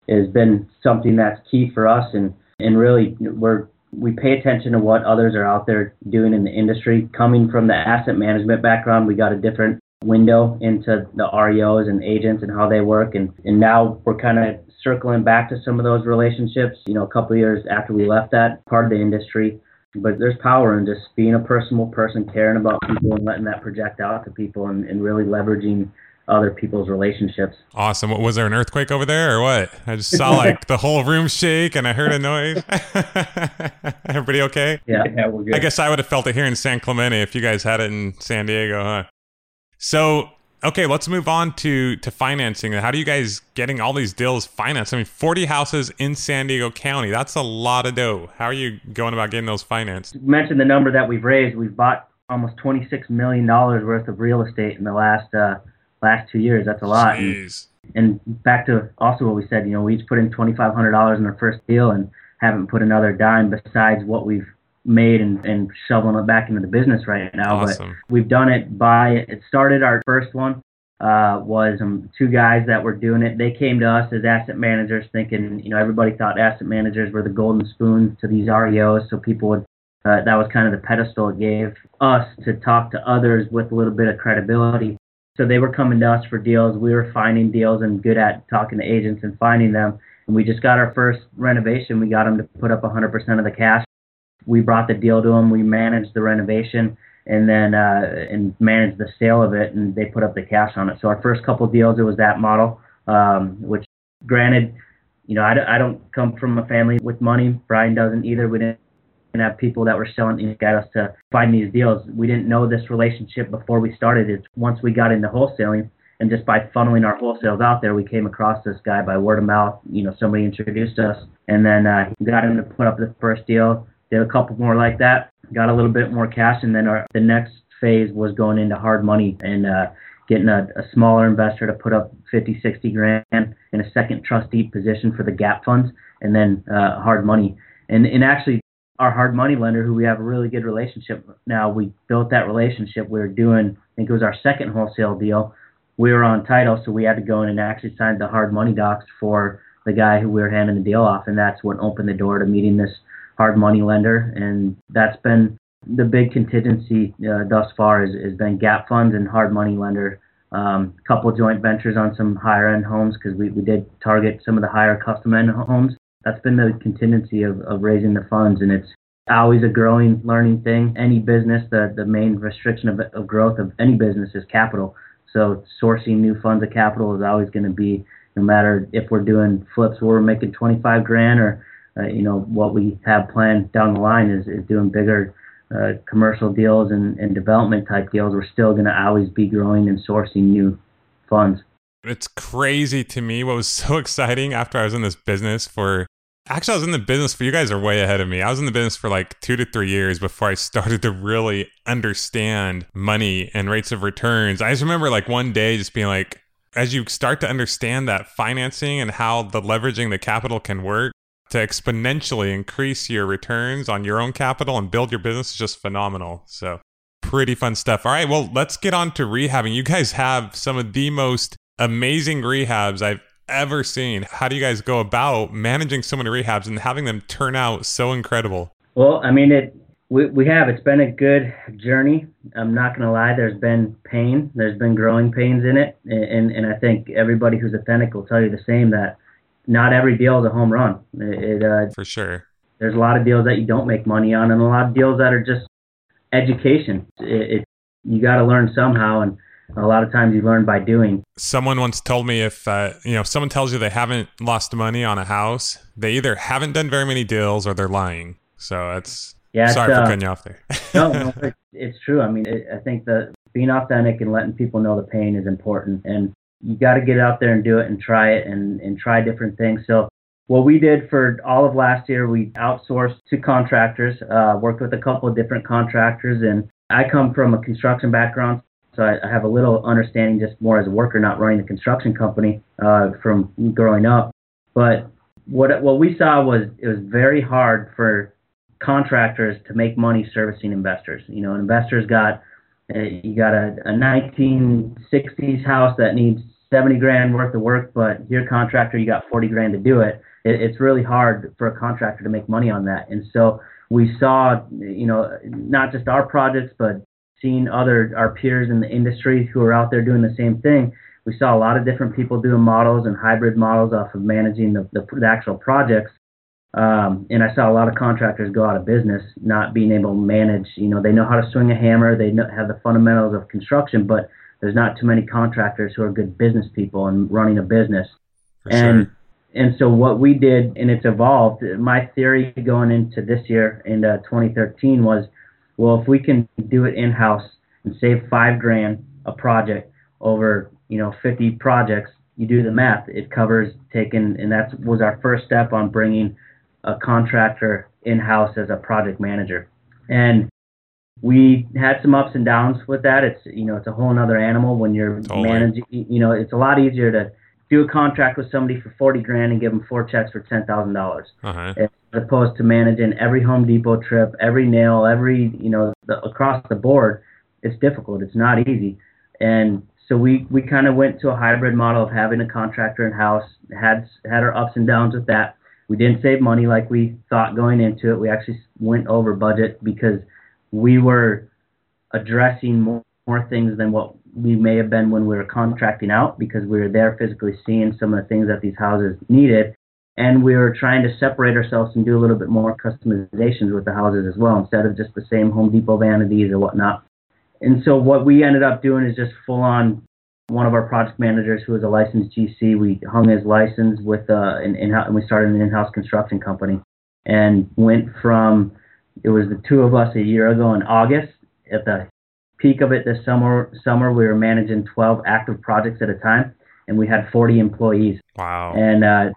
has been something that's key for us. And and really, we're we pay attention to what others are out there doing in the industry. Coming from the asset management background, we got a different window into the REOs and agents and how they work. And, and now we're kind of circling back to some of those relationships, you know, a couple of years after we left that part of the industry. But there's power in just being a personal person, caring about people and letting that project out to people and, and really leveraging other people's relationships. Awesome. What, was there an earthquake over there or what? I just saw like the whole room shake and I heard a noise. Everybody okay? Yeah. Yeah, we're good. I guess I would have felt it here in San Clemente if you guys had it in San Diego, huh? So Okay, let's move on to to financing. How do you guys getting all these deals financed? I mean, 40 houses in San Diego County. That's a lot of dough. How are you going about getting those financed? You mentioned the number that we've raised. We've bought almost 26 million dollars worth of real estate in the last uh, last two years. That's a lot. Jeez. And, and back to also what we said, you know, we each put in $2,500 in our first deal and haven't put another dime besides what we've made and, and shoveling it back into the business right now. Awesome. But we've done it by it started our first one uh, was um, two guys that were doing it. They came to us as asset managers, thinking you know everybody thought asset managers were the golden spoon to these REOs, so people would. Uh, that was kind of the pedestal it gave us to talk to others with a little bit of credibility. So they were coming to us for deals. We were finding deals and good at talking to agents and finding them. And we just got our first renovation. We got them to put up 100% of the cash we brought the deal to them. We managed the renovation and then uh, and managed the sale of it, and they put up the cash on it. So our first couple deals, it was that model. Um, which, granted, you know, I, I don't come from a family with money. Brian doesn't either. We didn't have people that were selling to get us to find these deals. We didn't know this relationship before we started. It's once we got into wholesaling. And just by funneling our wholesales out there, we came across this guy by word of mouth. You know, somebody introduced us, and then uh, got him to put up the first deal did a couple more like that, got a little bit more cash, and then our, the next phase was going into hard money and uh, getting a, a smaller investor to put up 50, 60 grand in a second trust deed position for the gap funds, and then uh, hard money. And, and actually, our hard money lender, who we have a really good relationship now, we built that relationship. We were doing, I think it was our second wholesale deal. We were on title, so we had to go in and actually sign the hard money docs for the guy who we were handing the deal off, and that's what opened the door to meeting this hard money lender, and that's been the big contingency uh, thus far has, been gap funds and hard money lender. A um, couple joint ventures on some higher end homes because we, we did target some of the higher custom end homes. That's been the contingency of, of raising the funds, and it's always a growing, learning thing. Any business, the, the main restriction of, of growth of any business is capital. So sourcing new funds of capital is always going to be, no matter if we're doing flips where we're making 25 grand or uh, you know, what we have planned down the line is, is doing bigger uh, commercial deals and, and development type deals. We're still going to always be growing and sourcing new funds. It's crazy to me. What was so exciting after I was in this business for Actually, I was in the business for you guys are way ahead of me. I was in the business for like two to three years before I started to really understand money and rates of returns. I just remember like one day just being like, as you start to understand that financing and how the leveraging the capital can work, to exponentially increase your returns on your own capital and build your business is just phenomenal. So, pretty fun stuff. All right, well, let's get on to rehabbing. You guys have some of the most amazing rehabs I've ever seen. How do you guys go about managing so many rehabs and having them turn out so incredible? Well, I mean, it we, we have. It's been a good journey. I'm not going to lie. There's been pain. There's been growing pains in it. And, and I think everybody who's authentic will tell you the same that not every deal is a home run. It, it uh, for sure. There's a lot of deals that you don't make money on, and a lot of deals that are just education. It, it you got to learn somehow, and a lot of times you learn by doing. Someone once told me if uh, you know if someone tells you they haven't lost money on a house, they either haven't done very many deals or they're lying. So that's yeah. Sorry uh, for cutting you off there. no, no, it's, it's true. I mean, it, I think that being authentic and letting people know the pain is important, and you got to get out there and do it and try it and, and try different things. So what we did for all of last year, we outsourced to contractors, uh, worked with a couple of different contractors. And I come from a construction background, so I, I have a little understanding just more as a worker, not running a construction company uh, from growing up. But what what we saw was it was very hard for contractors to make money servicing investors. You know, investors got uh, you got a, a 1960s house that needs 70 grand worth of work, but your contractor, you got 40 grand to do it. it. It's really hard for a contractor to make money on that. And so we saw, you know, not just our projects, but seeing other our peers in the industry who are out there doing the same thing. We saw a lot of different people doing models and hybrid models off of managing the, the, the actual projects. Um, and I saw a lot of contractors go out of business, not being able to manage. You know, they know how to swing a hammer, they know, have the fundamentals of construction, but there's not too many contractors who are good business people and running a business. For and sure. and so what we did, and it's evolved. My theory going into this year, in uh, 2013, was, well, if we can do it in house and save five grand a project, over you know 50 projects, you do the math. It covers taking, and that was our first step on bringing a contractor in house as a project manager. And we had some ups and downs with that. It's you know it's a whole other animal when you're totally. managing. You know it's a lot easier to do a contract with somebody for forty grand and give them four checks for ten thousand dollars, uh-huh. as opposed to managing every Home Depot trip, every nail, every you know the, across the board. It's difficult. It's not easy, and so we we kind of went to a hybrid model of having a contractor in house. had had our ups and downs with that. We didn't save money like we thought going into it. We actually went over budget because we were addressing more, more things than what we may have been when we were contracting out because we were there physically seeing some of the things that these houses needed. And we were trying to separate ourselves and do a little bit more customizations with the houses as well, instead of just the same Home Depot vanities or whatnot. And so what we ended up doing is just full on one of our project managers who was a licensed GC. We hung his license with uh, an in-house, and we started an in-house construction company and went from it was the two of us a year ago in August at the peak of it this summer. Summer we were managing 12 active projects at a time, and we had 40 employees. Wow! And uh,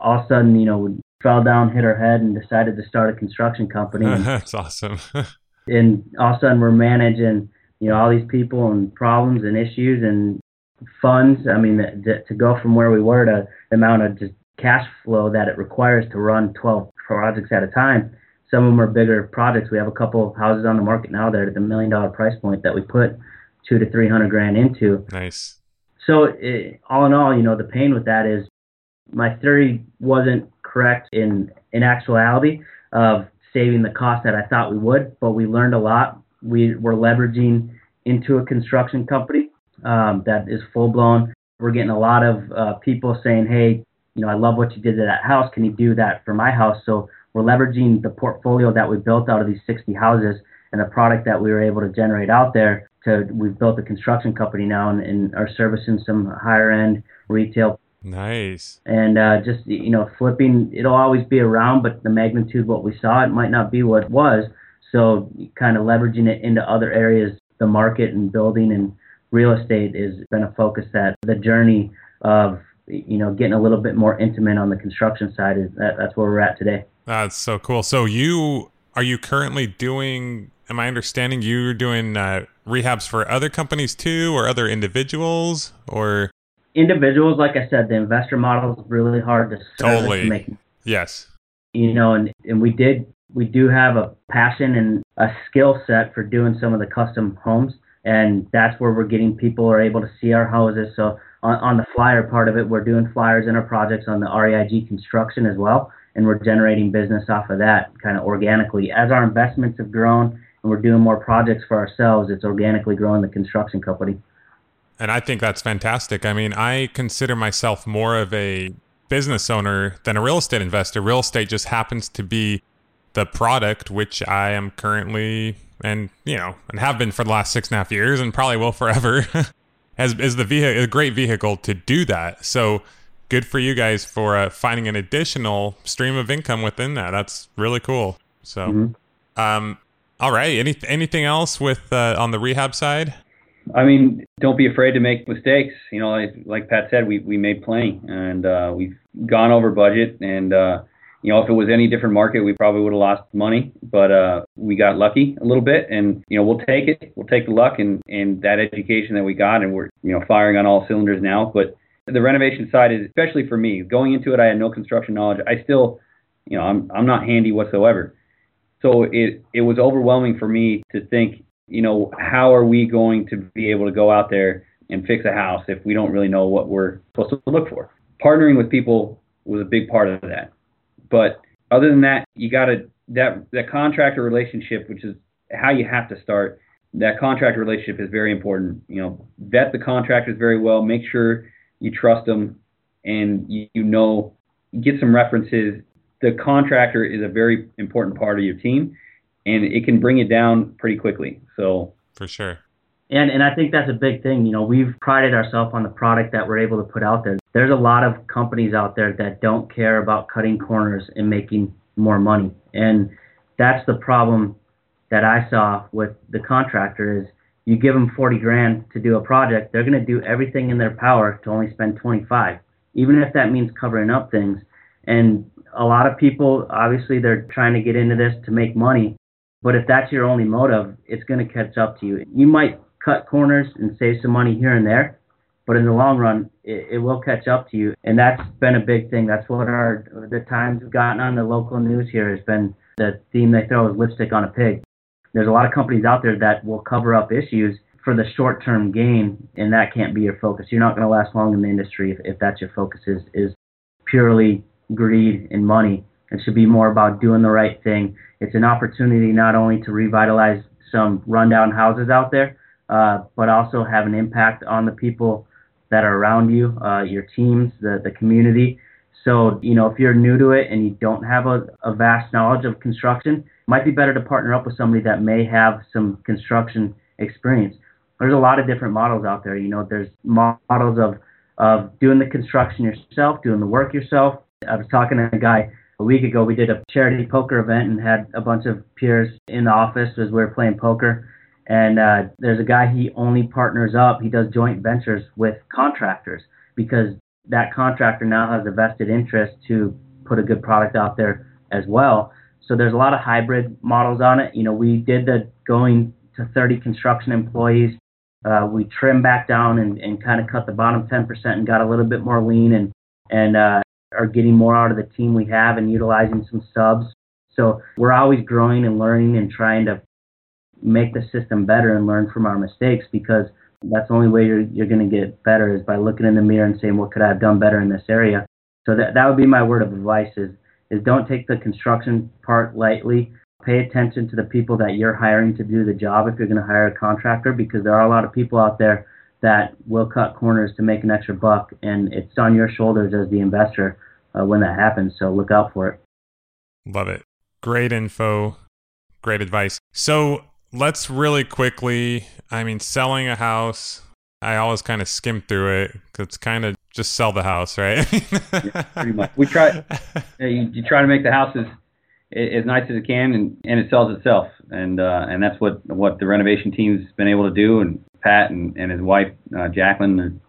all of a sudden, you know, we fell down, hit our head, and decided to start a construction company. That's awesome. and all of a sudden, we're managing you know all these people and problems and issues and funds. I mean, to, to go from where we were to the amount of just cash flow that it requires to run 12 projects at a time. Some of them are bigger projects. We have a couple of houses on the market now that are at the million dollar price point that we put two to three hundred grand into. Nice. So it, all in all, you know, the pain with that is my theory wasn't correct in in actuality of saving the cost that I thought we would, but we learned a lot. We were leveraging into a construction company um, that is full blown. We're getting a lot of uh, people saying, "Hey, you know, I love what you did to that house. Can you do that for my house?" So we're leveraging the portfolio that we built out of these 60 houses and the product that we were able to generate out there. To we've built a construction company now and, and are servicing some higher end retail. Nice. And uh, just you know, flipping it'll always be around, but the magnitude what we saw it might not be what it was. So kind of leveraging it into other areas, the market and building and real estate has been a focus that the journey of you know getting a little bit more intimate on the construction side is that, that's where we're at today. That's so cool. So you are you currently doing? Am I understanding you're doing uh, rehabs for other companies too, or other individuals, or individuals? Like I said, the investor model is really hard to totally make. Yes. You know, and and we did we do have a passion and a skill set for doing some of the custom homes and that's where we're getting people are able to see our houses. So on, on the flyer part of it, we're doing flyers in our projects on the REIG construction as well, and we're generating business off of that kind of organically. As our investments have grown and we're doing more projects for ourselves, it's organically growing the construction company. And I think that's fantastic. I mean, I consider myself more of a business owner than a real estate investor. Real estate just happens to be the product which I am currently and you know and have been for the last six and a half years and probably will forever as is the vehicle a great vehicle to do that. So good for you guys for uh, finding an additional stream of income within that. That's really cool. So, mm-hmm. um, all right. Any anything else with uh, on the rehab side? I mean, don't be afraid to make mistakes. You know, like, like Pat said, we we made plenty, and uh, we've gone over budget, and uh, you know, if it was any different market, we probably would have lost money, but uh, we got lucky a little bit, and you know, we'll take it. We'll take the luck and and that education that we got, and we're you know firing on all cylinders now. But the renovation side is especially for me. Going into it, I had no construction knowledge. I still, you know, I'm I'm not handy whatsoever. So it it was overwhelming for me to think, you know, how are we going to be able to go out there and fix a house if we don't really know what we're supposed to look for? Partnering with people was a big part of that but other than that, you got to that that contractor relationship, which is how you have to start. That contractor relationship is very important. You know, vet the contractors very well. Make sure you trust them, and you, you know, get some references. The contractor is a very important part of your team, and it can bring it down pretty quickly. So for sure. And and I think that's a big thing. You know, we've prided ourselves on the product that we're able to put out there. There's a lot of companies out there that don't care about cutting corners and making more money. And that's the problem that I saw with the contractor is you give them 40 grand to do a project, they're going to do everything in their power to only spend 25, even if that means covering up things. And a lot of people, obviously, they're trying to get into this to make money. But if that's your only motive, it's going to catch up to you. You might cut corners and save some money here and there, but in the long run, it, it will catch up to you. And that's been a big thing. That's what our the times we've gotten on the local news here has been the theme they throw is lipstick on a pig. There's a lot of companies out there that will cover up issues for the short term gain, and that can't be your focus. You're not going to last long in the industry if, if that's your focus is is purely greed and money. It should be more about doing the right thing. It's an opportunity not only to revitalize some rundown houses out there, uh, but also have an impact on the people that are around you, uh, your teams, the, the community. So, you know, if you're new to it and you don't have a, a vast knowledge of construction, might be better to partner up with somebody that may have some construction experience. There's a lot of different models out there. You know, there's models of, of doing the construction yourself, doing the work yourself. I was talking to a guy a week ago. We did a charity poker event and had a bunch of peers in the office as we were playing poker. And uh, there's a guy, he only partners up, he does joint ventures with contractors because that contractor now has a vested interest to put a good product out there as well. So there's a lot of hybrid models on it. You know, we did the going to 30 construction employees. Uh, we trimmed back down and, and kind of cut the bottom 10% and got a little bit more lean and and uh, are getting more out of the team we have and utilizing some subs. So we're always growing and learning and trying to make the system better and learn from our mistakes because that's the only way you're, you're going to get better is by looking in the mirror and saying, what could I have done better in this area? So that, that would be my word of advice is, is don't take the construction part lightly. Pay attention to the people that you're hiring to do the job if you're going to hire a contractor because there are a lot of people out there that will cut corners to make an extra buck and it's on your shoulders as the investor uh, when that happens. So look out for it. Love it. Great info. Great advice. So let's really quickly I mean, selling a house, I always kind of skim through it because it's kind of just sell the house, right? yeah, pretty much. We try, you, you, try to make the house as, as nice as it can and, and it sells itself. And, uh, and that's what, what the renovation team's been able to do. And Pat and, and his wife, uh, Jacqueline,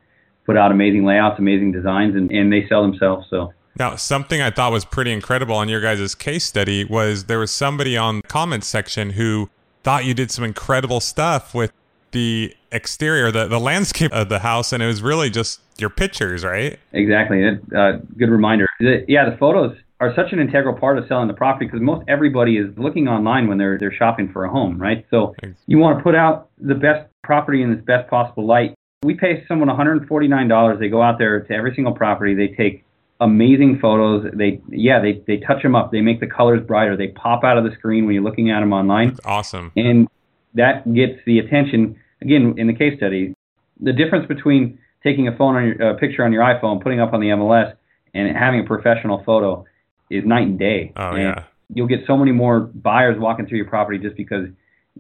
put out amazing layouts, amazing designs, and, and they sell themselves. So. Now, something I thought was pretty incredible on your guys' case study was there was somebody on the comments section who thought you did some incredible stuff with the exterior, the, the landscape of the house, and it was really just your pictures, right? Exactly. Uh, good reminder. Yeah, the photos are such an integral part of selling the property because most everybody is looking online when they're they're shopping for a home, right? So you want to put out the best property in its best possible light. We pay someone $149. They go out there to every single property. They take amazing photos. They yeah, they they touch them up. They make the colors brighter. They pop out of the screen when you're looking at them online. That's awesome. And that gets the attention again, in the case study, the difference between taking a phone on your uh, picture on your iPhone, putting up on the MLS, and having a professional photo is night and day. Oh and yeah. You'll get so many more buyers walking through your property just because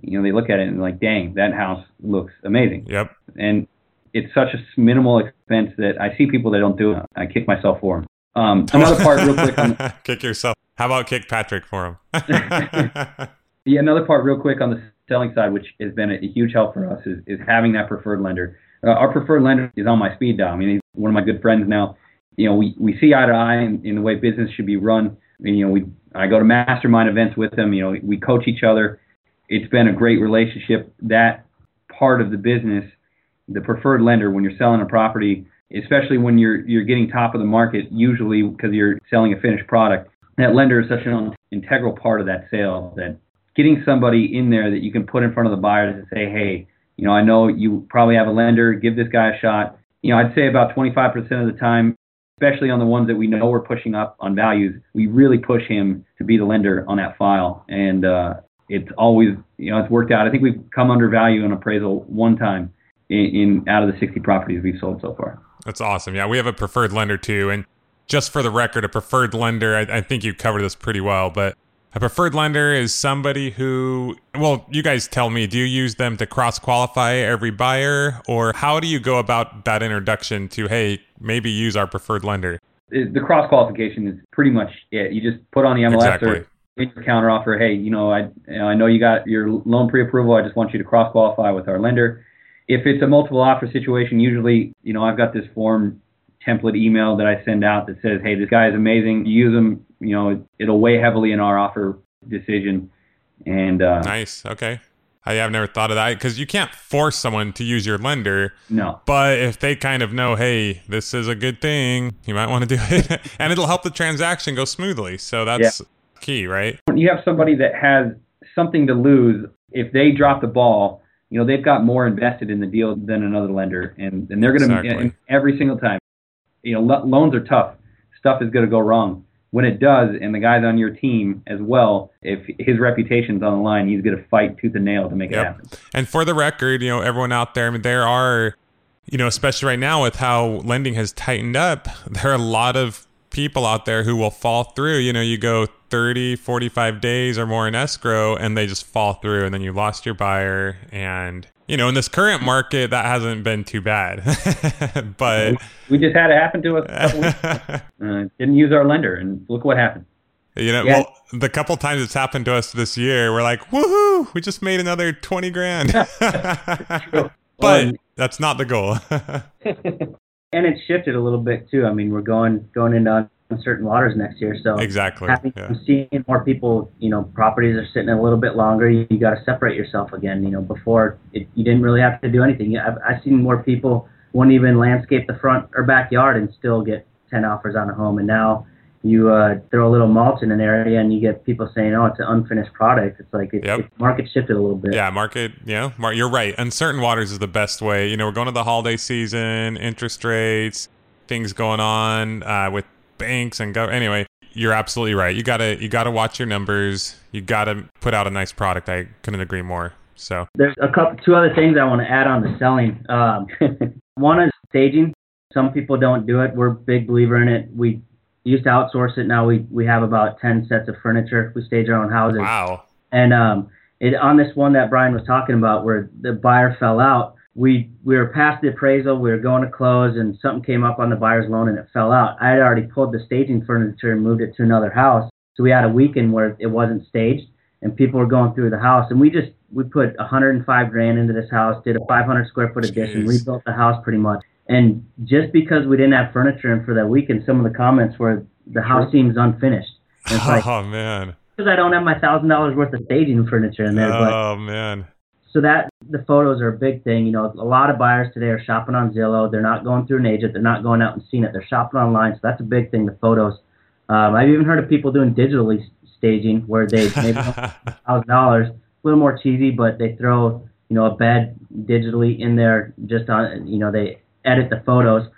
you know they look at it and like, dang, that house looks amazing. Yep. And it's such a minimal expense that I see people that don't do it. I kick myself for them. Um, another part, real quick. On the- kick yourself. How about kick Patrick for him? yeah, another part, real quick on the selling side, which has been a, a huge help for us, is, is having that preferred lender. Uh, our preferred lender is on my speed dial. I mean, he's one of my good friends now. You know, we, we see eye to eye in, in the way business should be run. And, you know, we I go to mastermind events with him. You know, we coach each other. It's been a great relationship. That part of the business, the preferred lender, when you're selling a property, especially when you're you're getting top of the market, usually because you're selling a finished product, that lender is such an integral part of that sale that getting somebody in there that you can put in front of the buyers and say, hey, you know, I know you probably have a lender, give this guy a shot. You know, I'd say about 25% of the time, especially on the ones that we know we're pushing up on values, we really push him to be the lender on that file. And uh, it's always, you know, it's worked out. I think we've come under value in appraisal one time in, in out of the 60 properties we've sold so far. That's awesome. Yeah, we have a preferred lender too. And just for the record, a preferred lender, I, I think you covered this pretty well, but a preferred lender is somebody who, well, you guys tell me, do you use them to cross qualify every buyer or how do you go about that introduction to, hey, maybe use our preferred lender? The cross qualification is pretty much it. You just put on the MLS exactly. or counter offer, hey, you know, I you know, I know you got your loan pre-approval. I just want you to cross qualify with our lender. If it's a multiple offer situation, usually, you know, I've got this form template email that I send out that says, hey, this guy is amazing. Use him. You know, it'll weigh heavily in our offer decision. And uh, nice. Okay. I have never thought of that because you can't force someone to use your lender. No. But if they kind of know, hey, this is a good thing, you might want to do it, and it'll help the transaction go smoothly. So that's yeah. key, right? When you have somebody that has something to lose, if they drop the ball, you know they've got more invested in the deal than another lender, and and they're going to exactly. every single time. You know, lo- loans are tough. Stuff is going to go wrong when it does, and the guy's on your team as well, if his reputation's on the line, he's going to fight tooth and nail to make yep. it happen. And for the record, you know, everyone out there, I mean, there are, you know, especially right now with how lending has tightened up, there are a lot of people out there who will fall through. You know, you go 30, 45 days or more in escrow and they just fall through and then you lost your buyer and you know, in this current market, that hasn't been too bad. but we just had it happen to us. uh, didn't use our lender, and look what happened. You know, yeah. well, the couple times it's happened to us this year, we're like, woohoo! We just made another twenty grand. but well, that's not the goal. and it's shifted a little bit too. I mean, we're going going into certain waters next year. So exactly, having yeah. seeing more people, you know, properties are sitting a little bit longer. You, you got to separate yourself again. You know, before it, you didn't really have to do anything. I've, I've seen more people won't even landscape the front or backyard and still get ten offers on a home. And now you uh, throw a little mulch in an area and you get people saying, "Oh, it's an unfinished product." It's like it's, yep. it's market shifted a little bit. Yeah, market. Yeah, you're right. Uncertain waters is the best way. You know, we're going to the holiday season, interest rates, things going on uh, with banks and go anyway you're absolutely right. You gotta you gotta watch your numbers. You gotta put out a nice product. I couldn't agree more. So. There's a couple two other things i want to add on to selling. Um, one is staging. Some people don't do it. We're a big believer in it. We used to outsource it. Now we we have about 10 sets of furniture. We stage our own houses. Wow. And um it on this one that brian was talking about where the buyer fell out we we were past the appraisal, we were going to close, and something came up on the buyer's loan and it fell out. I had already pulled the staging furniture and moved it to another house, so we had a weekend where it wasn't staged, and people were going through the house, and we just we put 105 grand into this house, did a 500 square foot addition, Jeez. rebuilt the house pretty much, and just because we didn't have furniture in for that weekend, some of the comments were the house seems unfinished. And it's like, oh man. Because I don't have my thousand dollars worth of staging furniture in there. Oh but, man so that the photos are a big thing. You know, a lot of buyers today are shopping on Zillow. They're not going through an agent. They're not going out and seeing it. They're shopping online. So that's a big thing. The photos. Um, I've even heard of people doing digitally staging where they maybe thousand dollars, a little more cheesy, but they throw you know a bed digitally in there just on you know they edit the photos.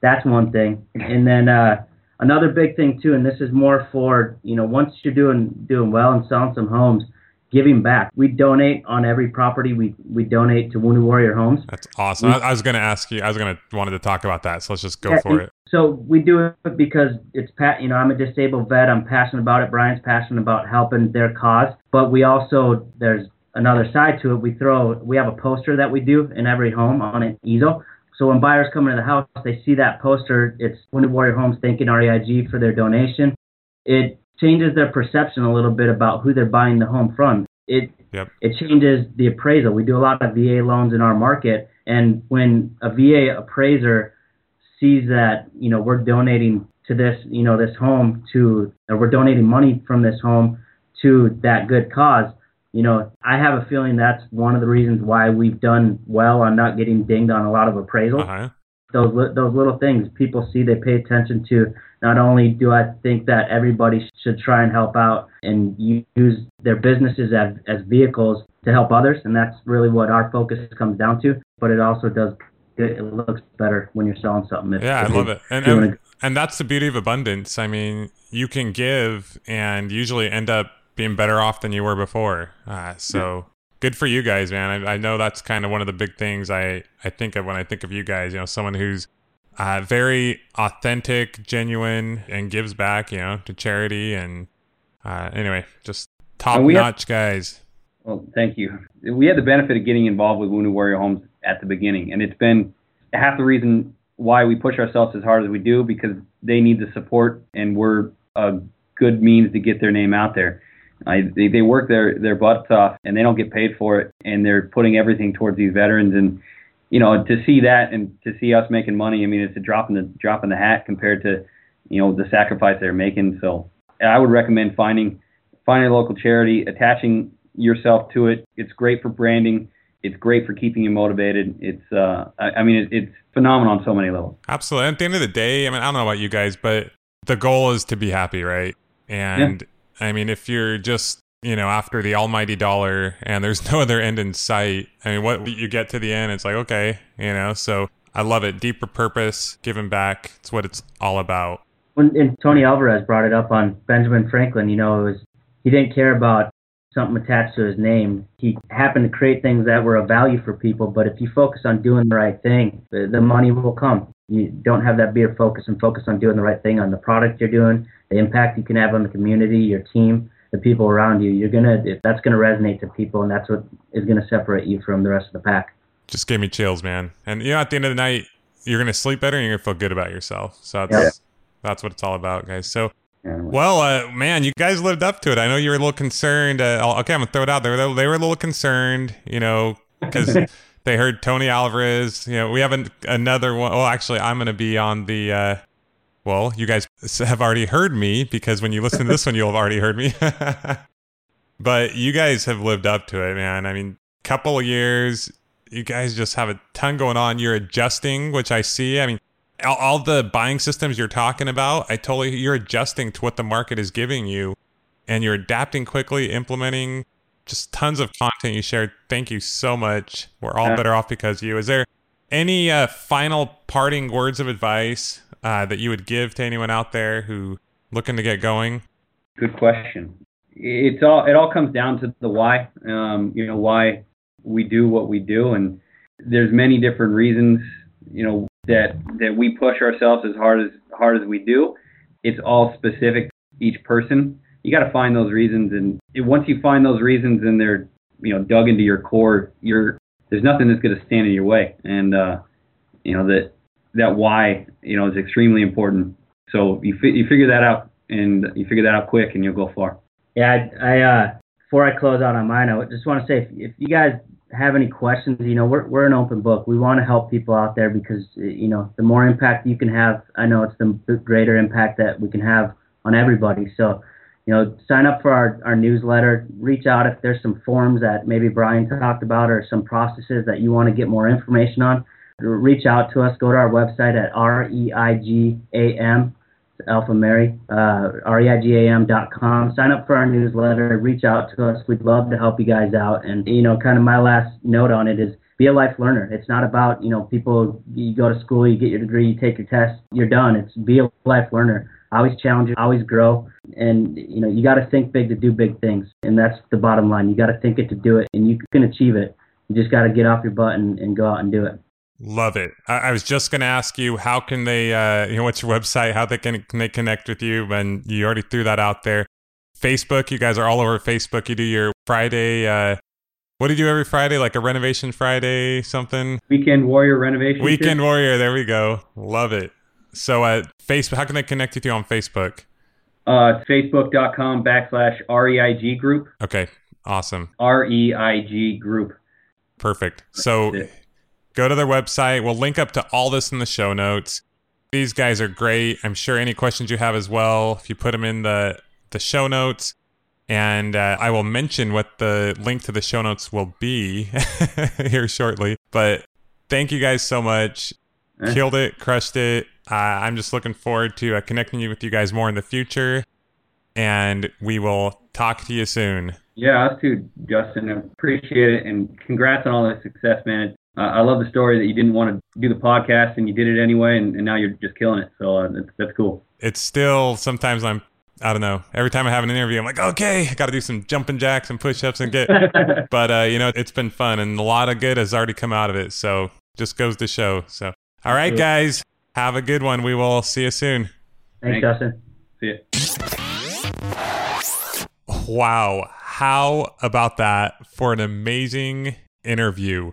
That's one thing. And then uh, another big thing too, and this is more for you know once you're doing doing well and selling some homes giving back. We donate on every property. We we donate to Wounded Warrior Homes. That's awesome. We, I, was going to ask you. I was going to wanted to talk about that. So let's just go yeah, for it. So we do it because it's pat. You know, I'm a disabled vet. I'm passionate about it. Brian's passionate about helping their cause. But we also there's another side to it. We throw. We have a poster that we do in every home on an easel. So when buyers come into the house, they see that poster. It's Wounded Warrior Homes thanking REIG for their donation. It changes their perception a little bit about who they're buying the home from. It yep. it changes the appraisal. We do a lot of VA loans in our market, and when a VA appraiser sees that you know we're donating to this you know this home to or we're donating money from this home to that good cause, you know I have a feeling that's one of the reasons why we've done well on not getting dinged on a lot of appraisals. Uh-huh those those little things people see they pay attention to not only do i think that everybody should try and help out and use their businesses as as vehicles to help others and that's really what our focus comes down to but it also does it looks better when you're selling something if, yeah if i love it and, and, and that's the beauty of abundance i mean you can give and usually end up being better off than you were before uh, so good for you guys, man. I, I know that's kind of one of the big things I, I think of when I think of you guys. You know, someone who's uh, very authentic, genuine, and gives back. You know, to charity and uh, anyway, just top notch guys. Well, thank you. We had the benefit of getting involved with Wounded Warrior Homes at the beginning, and it's been half the reason why we push ourselves as hard as we do because they need the support, and we're a good means to get their name out there. I, they, they work their, their butts off and they don't get paid for it. And they're putting everything towards these veterans. And, you know, to see that and to see us making money, I mean, it's a drop in the drop in the hat compared to, you know, the sacrifice they're making. So I would recommend finding, finding a local charity, attaching yourself to it. It's great for branding. It's great for keeping you motivated. It's, uh, I, I mean, it, it's phenomenal on so many levels. Absolutely. At the end of the day, I mean, I don't know about you guys, but the goal is to be happy, right? And yeah. I mean, if you're just, you know, after the almighty dollar and there's no other end in sight, I mean, what you get to the end, it's like, okay, you know, so I love it. Deeper purpose, giving back. It's what it's all about. When and Tony Alvarez brought it up on Benjamin Franklin, you know, it was he didn't care about something attached to his name. He happened to create things that were of value for people, but if you focus on doing the right thing, the, the money will come. You don't have that beer focus and focus on doing the right thing on the product you're doing, the impact you can have on the community, your team, the people around you. You're gonna if that's gonna resonate to people, and that's what is gonna separate you from the rest of the pack. Just gave me chills, man. And you know, at the end of the night, you're gonna sleep better and you're gonna feel good about yourself. So that's yeah. that's what it's all about, guys. So well, uh, man, you guys lived up to it. I know you were a little concerned. Uh, okay, I'm gonna throw it out there. They were a little concerned, you know, because they heard Tony Alvarez. You know, we have an, another one. Well, actually, I'm gonna be on the. Uh, well, you guys have already heard me because when you listen to this one, you'll have already heard me. but you guys have lived up to it, man. I mean, couple of years, you guys just have a ton going on. You're adjusting, which I see. I mean, all, all the buying systems you're talking about, I totally you're adjusting to what the market is giving you, and you're adapting quickly, implementing just tons of content you shared. Thank you so much. We're all better off because you. Is there any uh, final parting words of advice uh, that you would give to anyone out there who looking to get going? Good question. It's all it all comes down to the why. Um, you know why we do what we do, and there's many different reasons. You know that that we push ourselves as hard as hard as we do. It's all specific to each person. You got to find those reasons, and once you find those reasons and they're you know dug into your core, you're there's nothing that's going to stand in your way. And uh, you know that that why you know is extremely important. So you fi- you figure that out, and you figure that out quick, and you'll go far. Yeah, I, I uh, before I close out on mine, I just want to say if, if you guys have any questions, you know, we're we're an open book. We want to help people out there because you know, the more impact you can have, I know it's the greater impact that we can have on everybody. So, you know, sign up for our, our newsletter. Reach out if there's some forms that maybe Brian talked about or some processes that you want to get more information on. Reach out to us. Go to our website at reigam Alpha Mary, uh, reigam.com. Sign up for our newsletter. Reach out to us. We'd love to help you guys out. And, you know, kind of my last note on it is be a life learner. It's not about, you know, people, you go to school, you get your degree, you take your test, you're done. It's be a life learner. Always challenge, always grow. And, you know, you got to think big to do big things. And that's the bottom line. You got to think it to do it, and you can achieve it. You just got to get off your butt and, and go out and do it. Love it. I, I was just going to ask you, how can they, uh, you know, what's your website? How they can, can they connect with you? And you already threw that out there. Facebook, you guys are all over Facebook. You do your Friday. Uh, what do you do every Friday? Like a renovation Friday, something? Weekend Warrior renovation. Weekend Warrior. There we go. Love it. So, uh, Facebook, how can they connect with you on Facebook? Uh, Facebook.com backslash REIG group. Okay. Awesome. REIG group. Perfect. So Go to their website. We'll link up to all this in the show notes. These guys are great. I'm sure any questions you have as well, if you put them in the, the show notes. And uh, I will mention what the link to the show notes will be here shortly. But thank you guys so much. Eh. Killed it, crushed it. Uh, I'm just looking forward to uh, connecting with you guys more in the future. And we will talk to you soon. Yeah, us too, Justin. Appreciate it. And congrats on all the success, man. Uh, I love the story that you didn't want to do the podcast and you did it anyway, and, and now you're just killing it. So uh, that's, that's cool. It's still sometimes I'm I don't know. Every time I have an interview, I'm like, okay, I got to do some jumping jacks and push ups and get. but uh, you know, it's been fun and a lot of good has already come out of it. So just goes to show. So all right, guys, have a good one. We will see you soon. Thanks, Justin. See you. Wow, how about that for an amazing interview?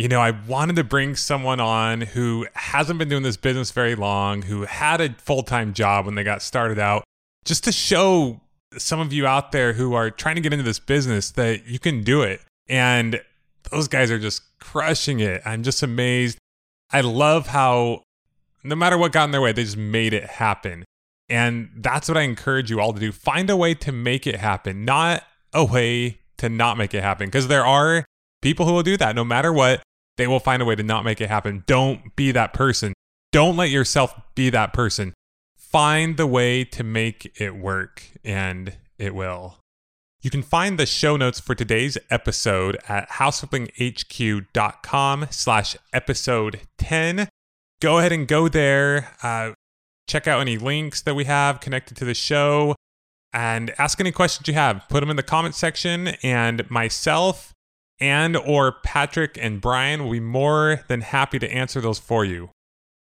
You know, I wanted to bring someone on who hasn't been doing this business very long, who had a full time job when they got started out, just to show some of you out there who are trying to get into this business that you can do it. And those guys are just crushing it. I'm just amazed. I love how no matter what got in their way, they just made it happen. And that's what I encourage you all to do. Find a way to make it happen, not a way to not make it happen. Because there are people who will do that. No matter what, they will find a way to not make it happen. Don't be that person. Don't let yourself be that person. Find the way to make it work, and it will. You can find the show notes for today's episode at houseflippinghq.com slash episode 10. Go ahead and go there. Uh, check out any links that we have connected to the show and ask any questions you have. Put them in the comment section, and myself and or Patrick and Brian will be more than happy to answer those for you.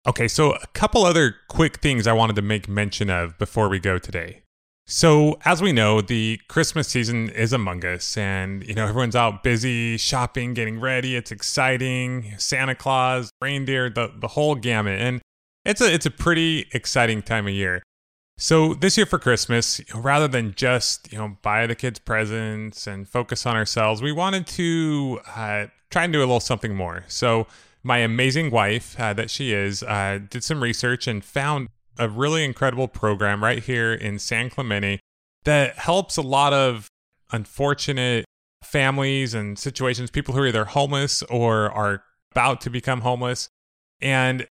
Okay, so a couple other quick things I wanted to make mention of before we go today. So, as we know, the Christmas season is among us, and you know everyone's out busy shopping, getting ready. It's exciting. Santa Claus, reindeer, the the whole gamut, and it's a it's a pretty exciting time of year. So this year for Christmas, rather than just you know buy the kids presents and focus on ourselves, we wanted to uh, try and do a little something more. So my amazing wife uh, that she is uh, did some research and found a really incredible program right here in San Clemente that helps a lot of unfortunate families and situations, people who are either homeless or are about to become homeless. And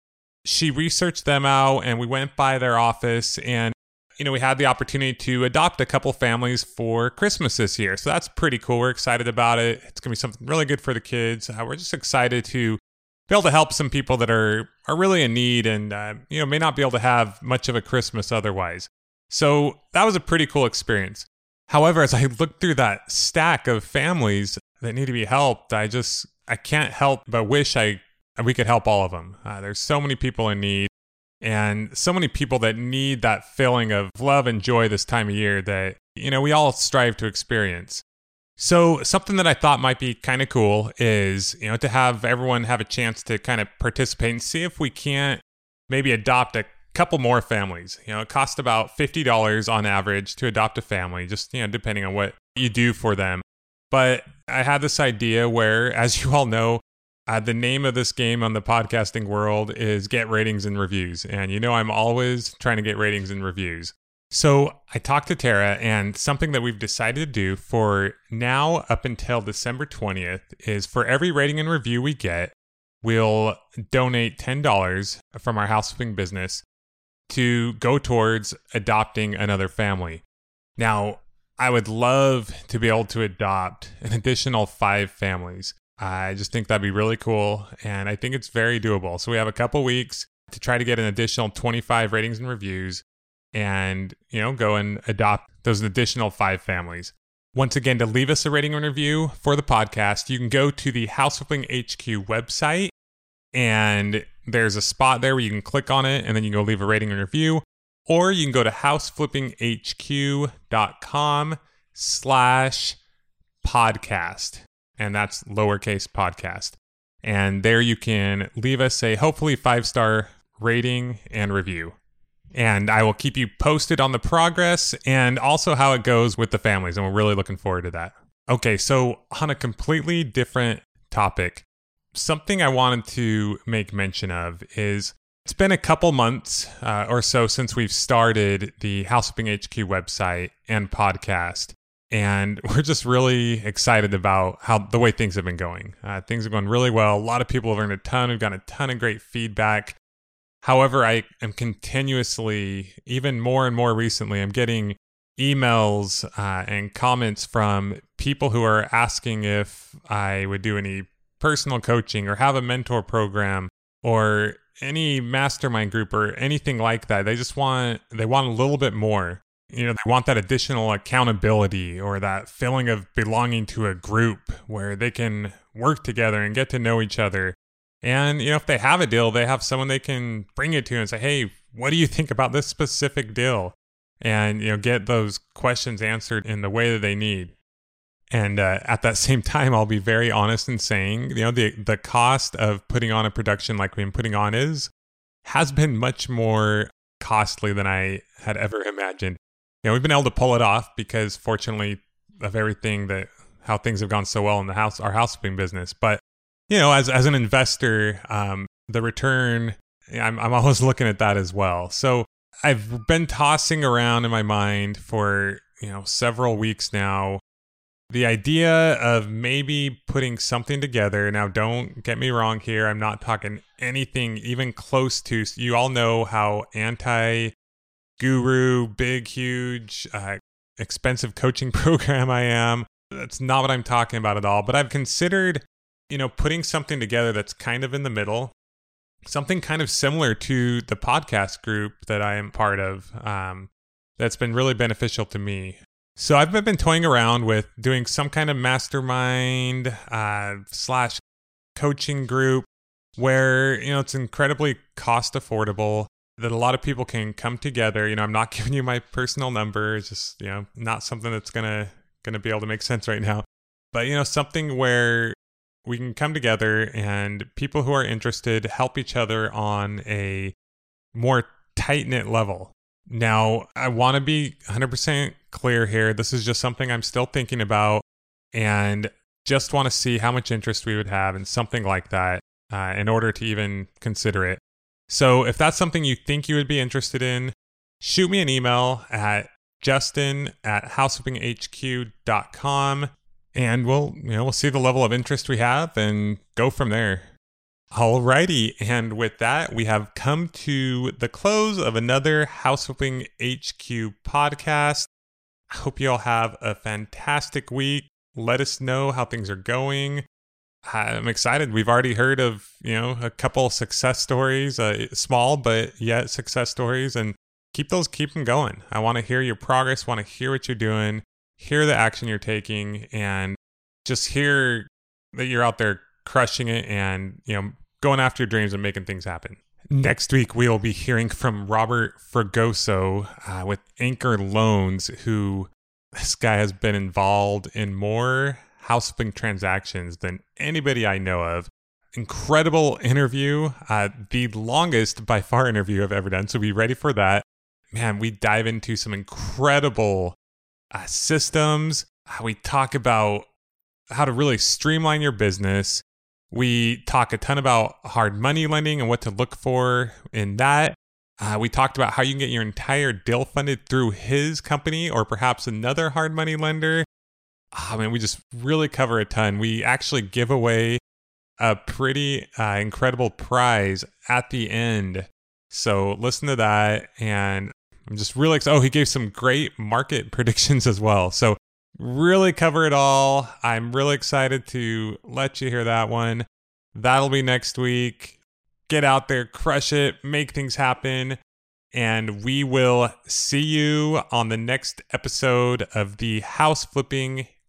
she researched them out and we went by their office and you know we had the opportunity to adopt a couple families for christmas this year so that's pretty cool we're excited about it it's going to be something really good for the kids uh, we're just excited to be able to help some people that are are really in need and uh, you know may not be able to have much of a Christmas otherwise. So that was a pretty cool experience. However, as I look through that stack of families that need to be helped, I just I can't help but wish I we could help all of them. Uh, there's so many people in need and so many people that need that feeling of love and joy this time of year that you know we all strive to experience. So, something that I thought might be kind of cool is, you know, to have everyone have a chance to kind of participate and see if we can't maybe adopt a couple more families. You know, it costs about $50 on average to adopt a family, just, you know, depending on what you do for them. But I had this idea where, as you all know, uh, the name of this game on the podcasting world is get ratings and reviews. And you know, I'm always trying to get ratings and reviews. So I talked to Tara, and something that we've decided to do for now up until December 20th is for every rating and review we get, we'll donate $10 from our house flipping business to go towards adopting another family. Now, I would love to be able to adopt an additional five families. I just think that'd be really cool, and I think it's very doable. So we have a couple weeks to try to get an additional 25 ratings and reviews and, you know, go and adopt those additional five families. Once again, to leave us a rating and review for the podcast, you can go to the House Flipping HQ website and there's a spot there where you can click on it and then you can go leave a rating and review. Or you can go to houseflippinghq.com slash podcast. And that's lowercase podcast. And there you can leave us a hopefully five star rating and review and I will keep you posted on the progress and also how it goes with the families. And we're really looking forward to that. Okay, so on a completely different topic, something I wanted to make mention of is it's been a couple months uh, or so since we've started the House Flipping HQ website and podcast. And we're just really excited about how the way things have been going. Uh, things are going really well. A lot of people have learned a ton. We've gotten a ton of great feedback. However, I am continuously, even more and more recently, I'm getting emails uh, and comments from people who are asking if I would do any personal coaching or have a mentor program or any mastermind group or anything like that. They just want they want a little bit more. You know, they want that additional accountability or that feeling of belonging to a group where they can work together and get to know each other and, you know, if they have a deal, they have someone they can bring it to and say, hey, what do you think about this specific deal? And, you know, get those questions answered in the way that they need. And uh, at that same time, I'll be very honest in saying, you know, the, the cost of putting on a production like we've been putting on is, has been much more costly than I had ever imagined. You know, we've been able to pull it off because fortunately of everything that how things have gone so well in the house, our house flipping business. But you know, as as an investor, um, the return, I'm I'm always looking at that as well. So I've been tossing around in my mind for you know several weeks now the idea of maybe putting something together. Now, don't get me wrong here. I'm not talking anything even close to. You all know how anti guru, big, huge, uh, expensive coaching program I am. That's not what I'm talking about at all. But I've considered, you know, putting something together that's kind of in the middle, something kind of similar to the podcast group that I am part of. Um, that's been really beneficial to me. So I've been toying around with doing some kind of mastermind uh, slash coaching group where you know it's incredibly cost affordable that a lot of people can come together. You know, I'm not giving you my personal number; it's just you know not something that's gonna gonna be able to make sense right now. But you know, something where we can come together and people who are interested help each other on a more tight knit level. Now, I want to be 100% clear here. This is just something I'm still thinking about and just want to see how much interest we would have in something like that uh, in order to even consider it. So, if that's something you think you would be interested in, shoot me an email at justin at houseflippinghq.com and we'll, you know, we'll see the level of interest we have and go from there. Alrighty, and with that, we have come to the close of another House Flipping HQ podcast. I hope you all have a fantastic week. Let us know how things are going. I'm excited. We've already heard of you know a couple success stories, uh, small but yet success stories, and keep those keep them going. I want to hear your progress. Want to hear what you're doing, hear the action you're taking, and just hear that you're out there crushing it and you know going after your dreams and making things happen. Next week, we will be hearing from Robert Fragoso uh, with Anchor Loans, who this guy has been involved in more house flipping transactions than anybody I know of. Incredible interview, uh, the longest by far interview I've ever done. So be ready for that. Man, we dive into some incredible uh, systems. We talk about how to really streamline your business. We talk a ton about hard money lending and what to look for in that. Uh, we talked about how you can get your entire deal funded through his company or perhaps another hard money lender. I oh, mean, we just really cover a ton. We actually give away a pretty uh, incredible prize at the end. So listen to that. And I'm just really excited. Oh, he gave some great market predictions as well. So really cover it all. I'm really excited to let you hear that one. That'll be next week. Get out there, crush it, make things happen. And we will see you on the next episode of the House Flipping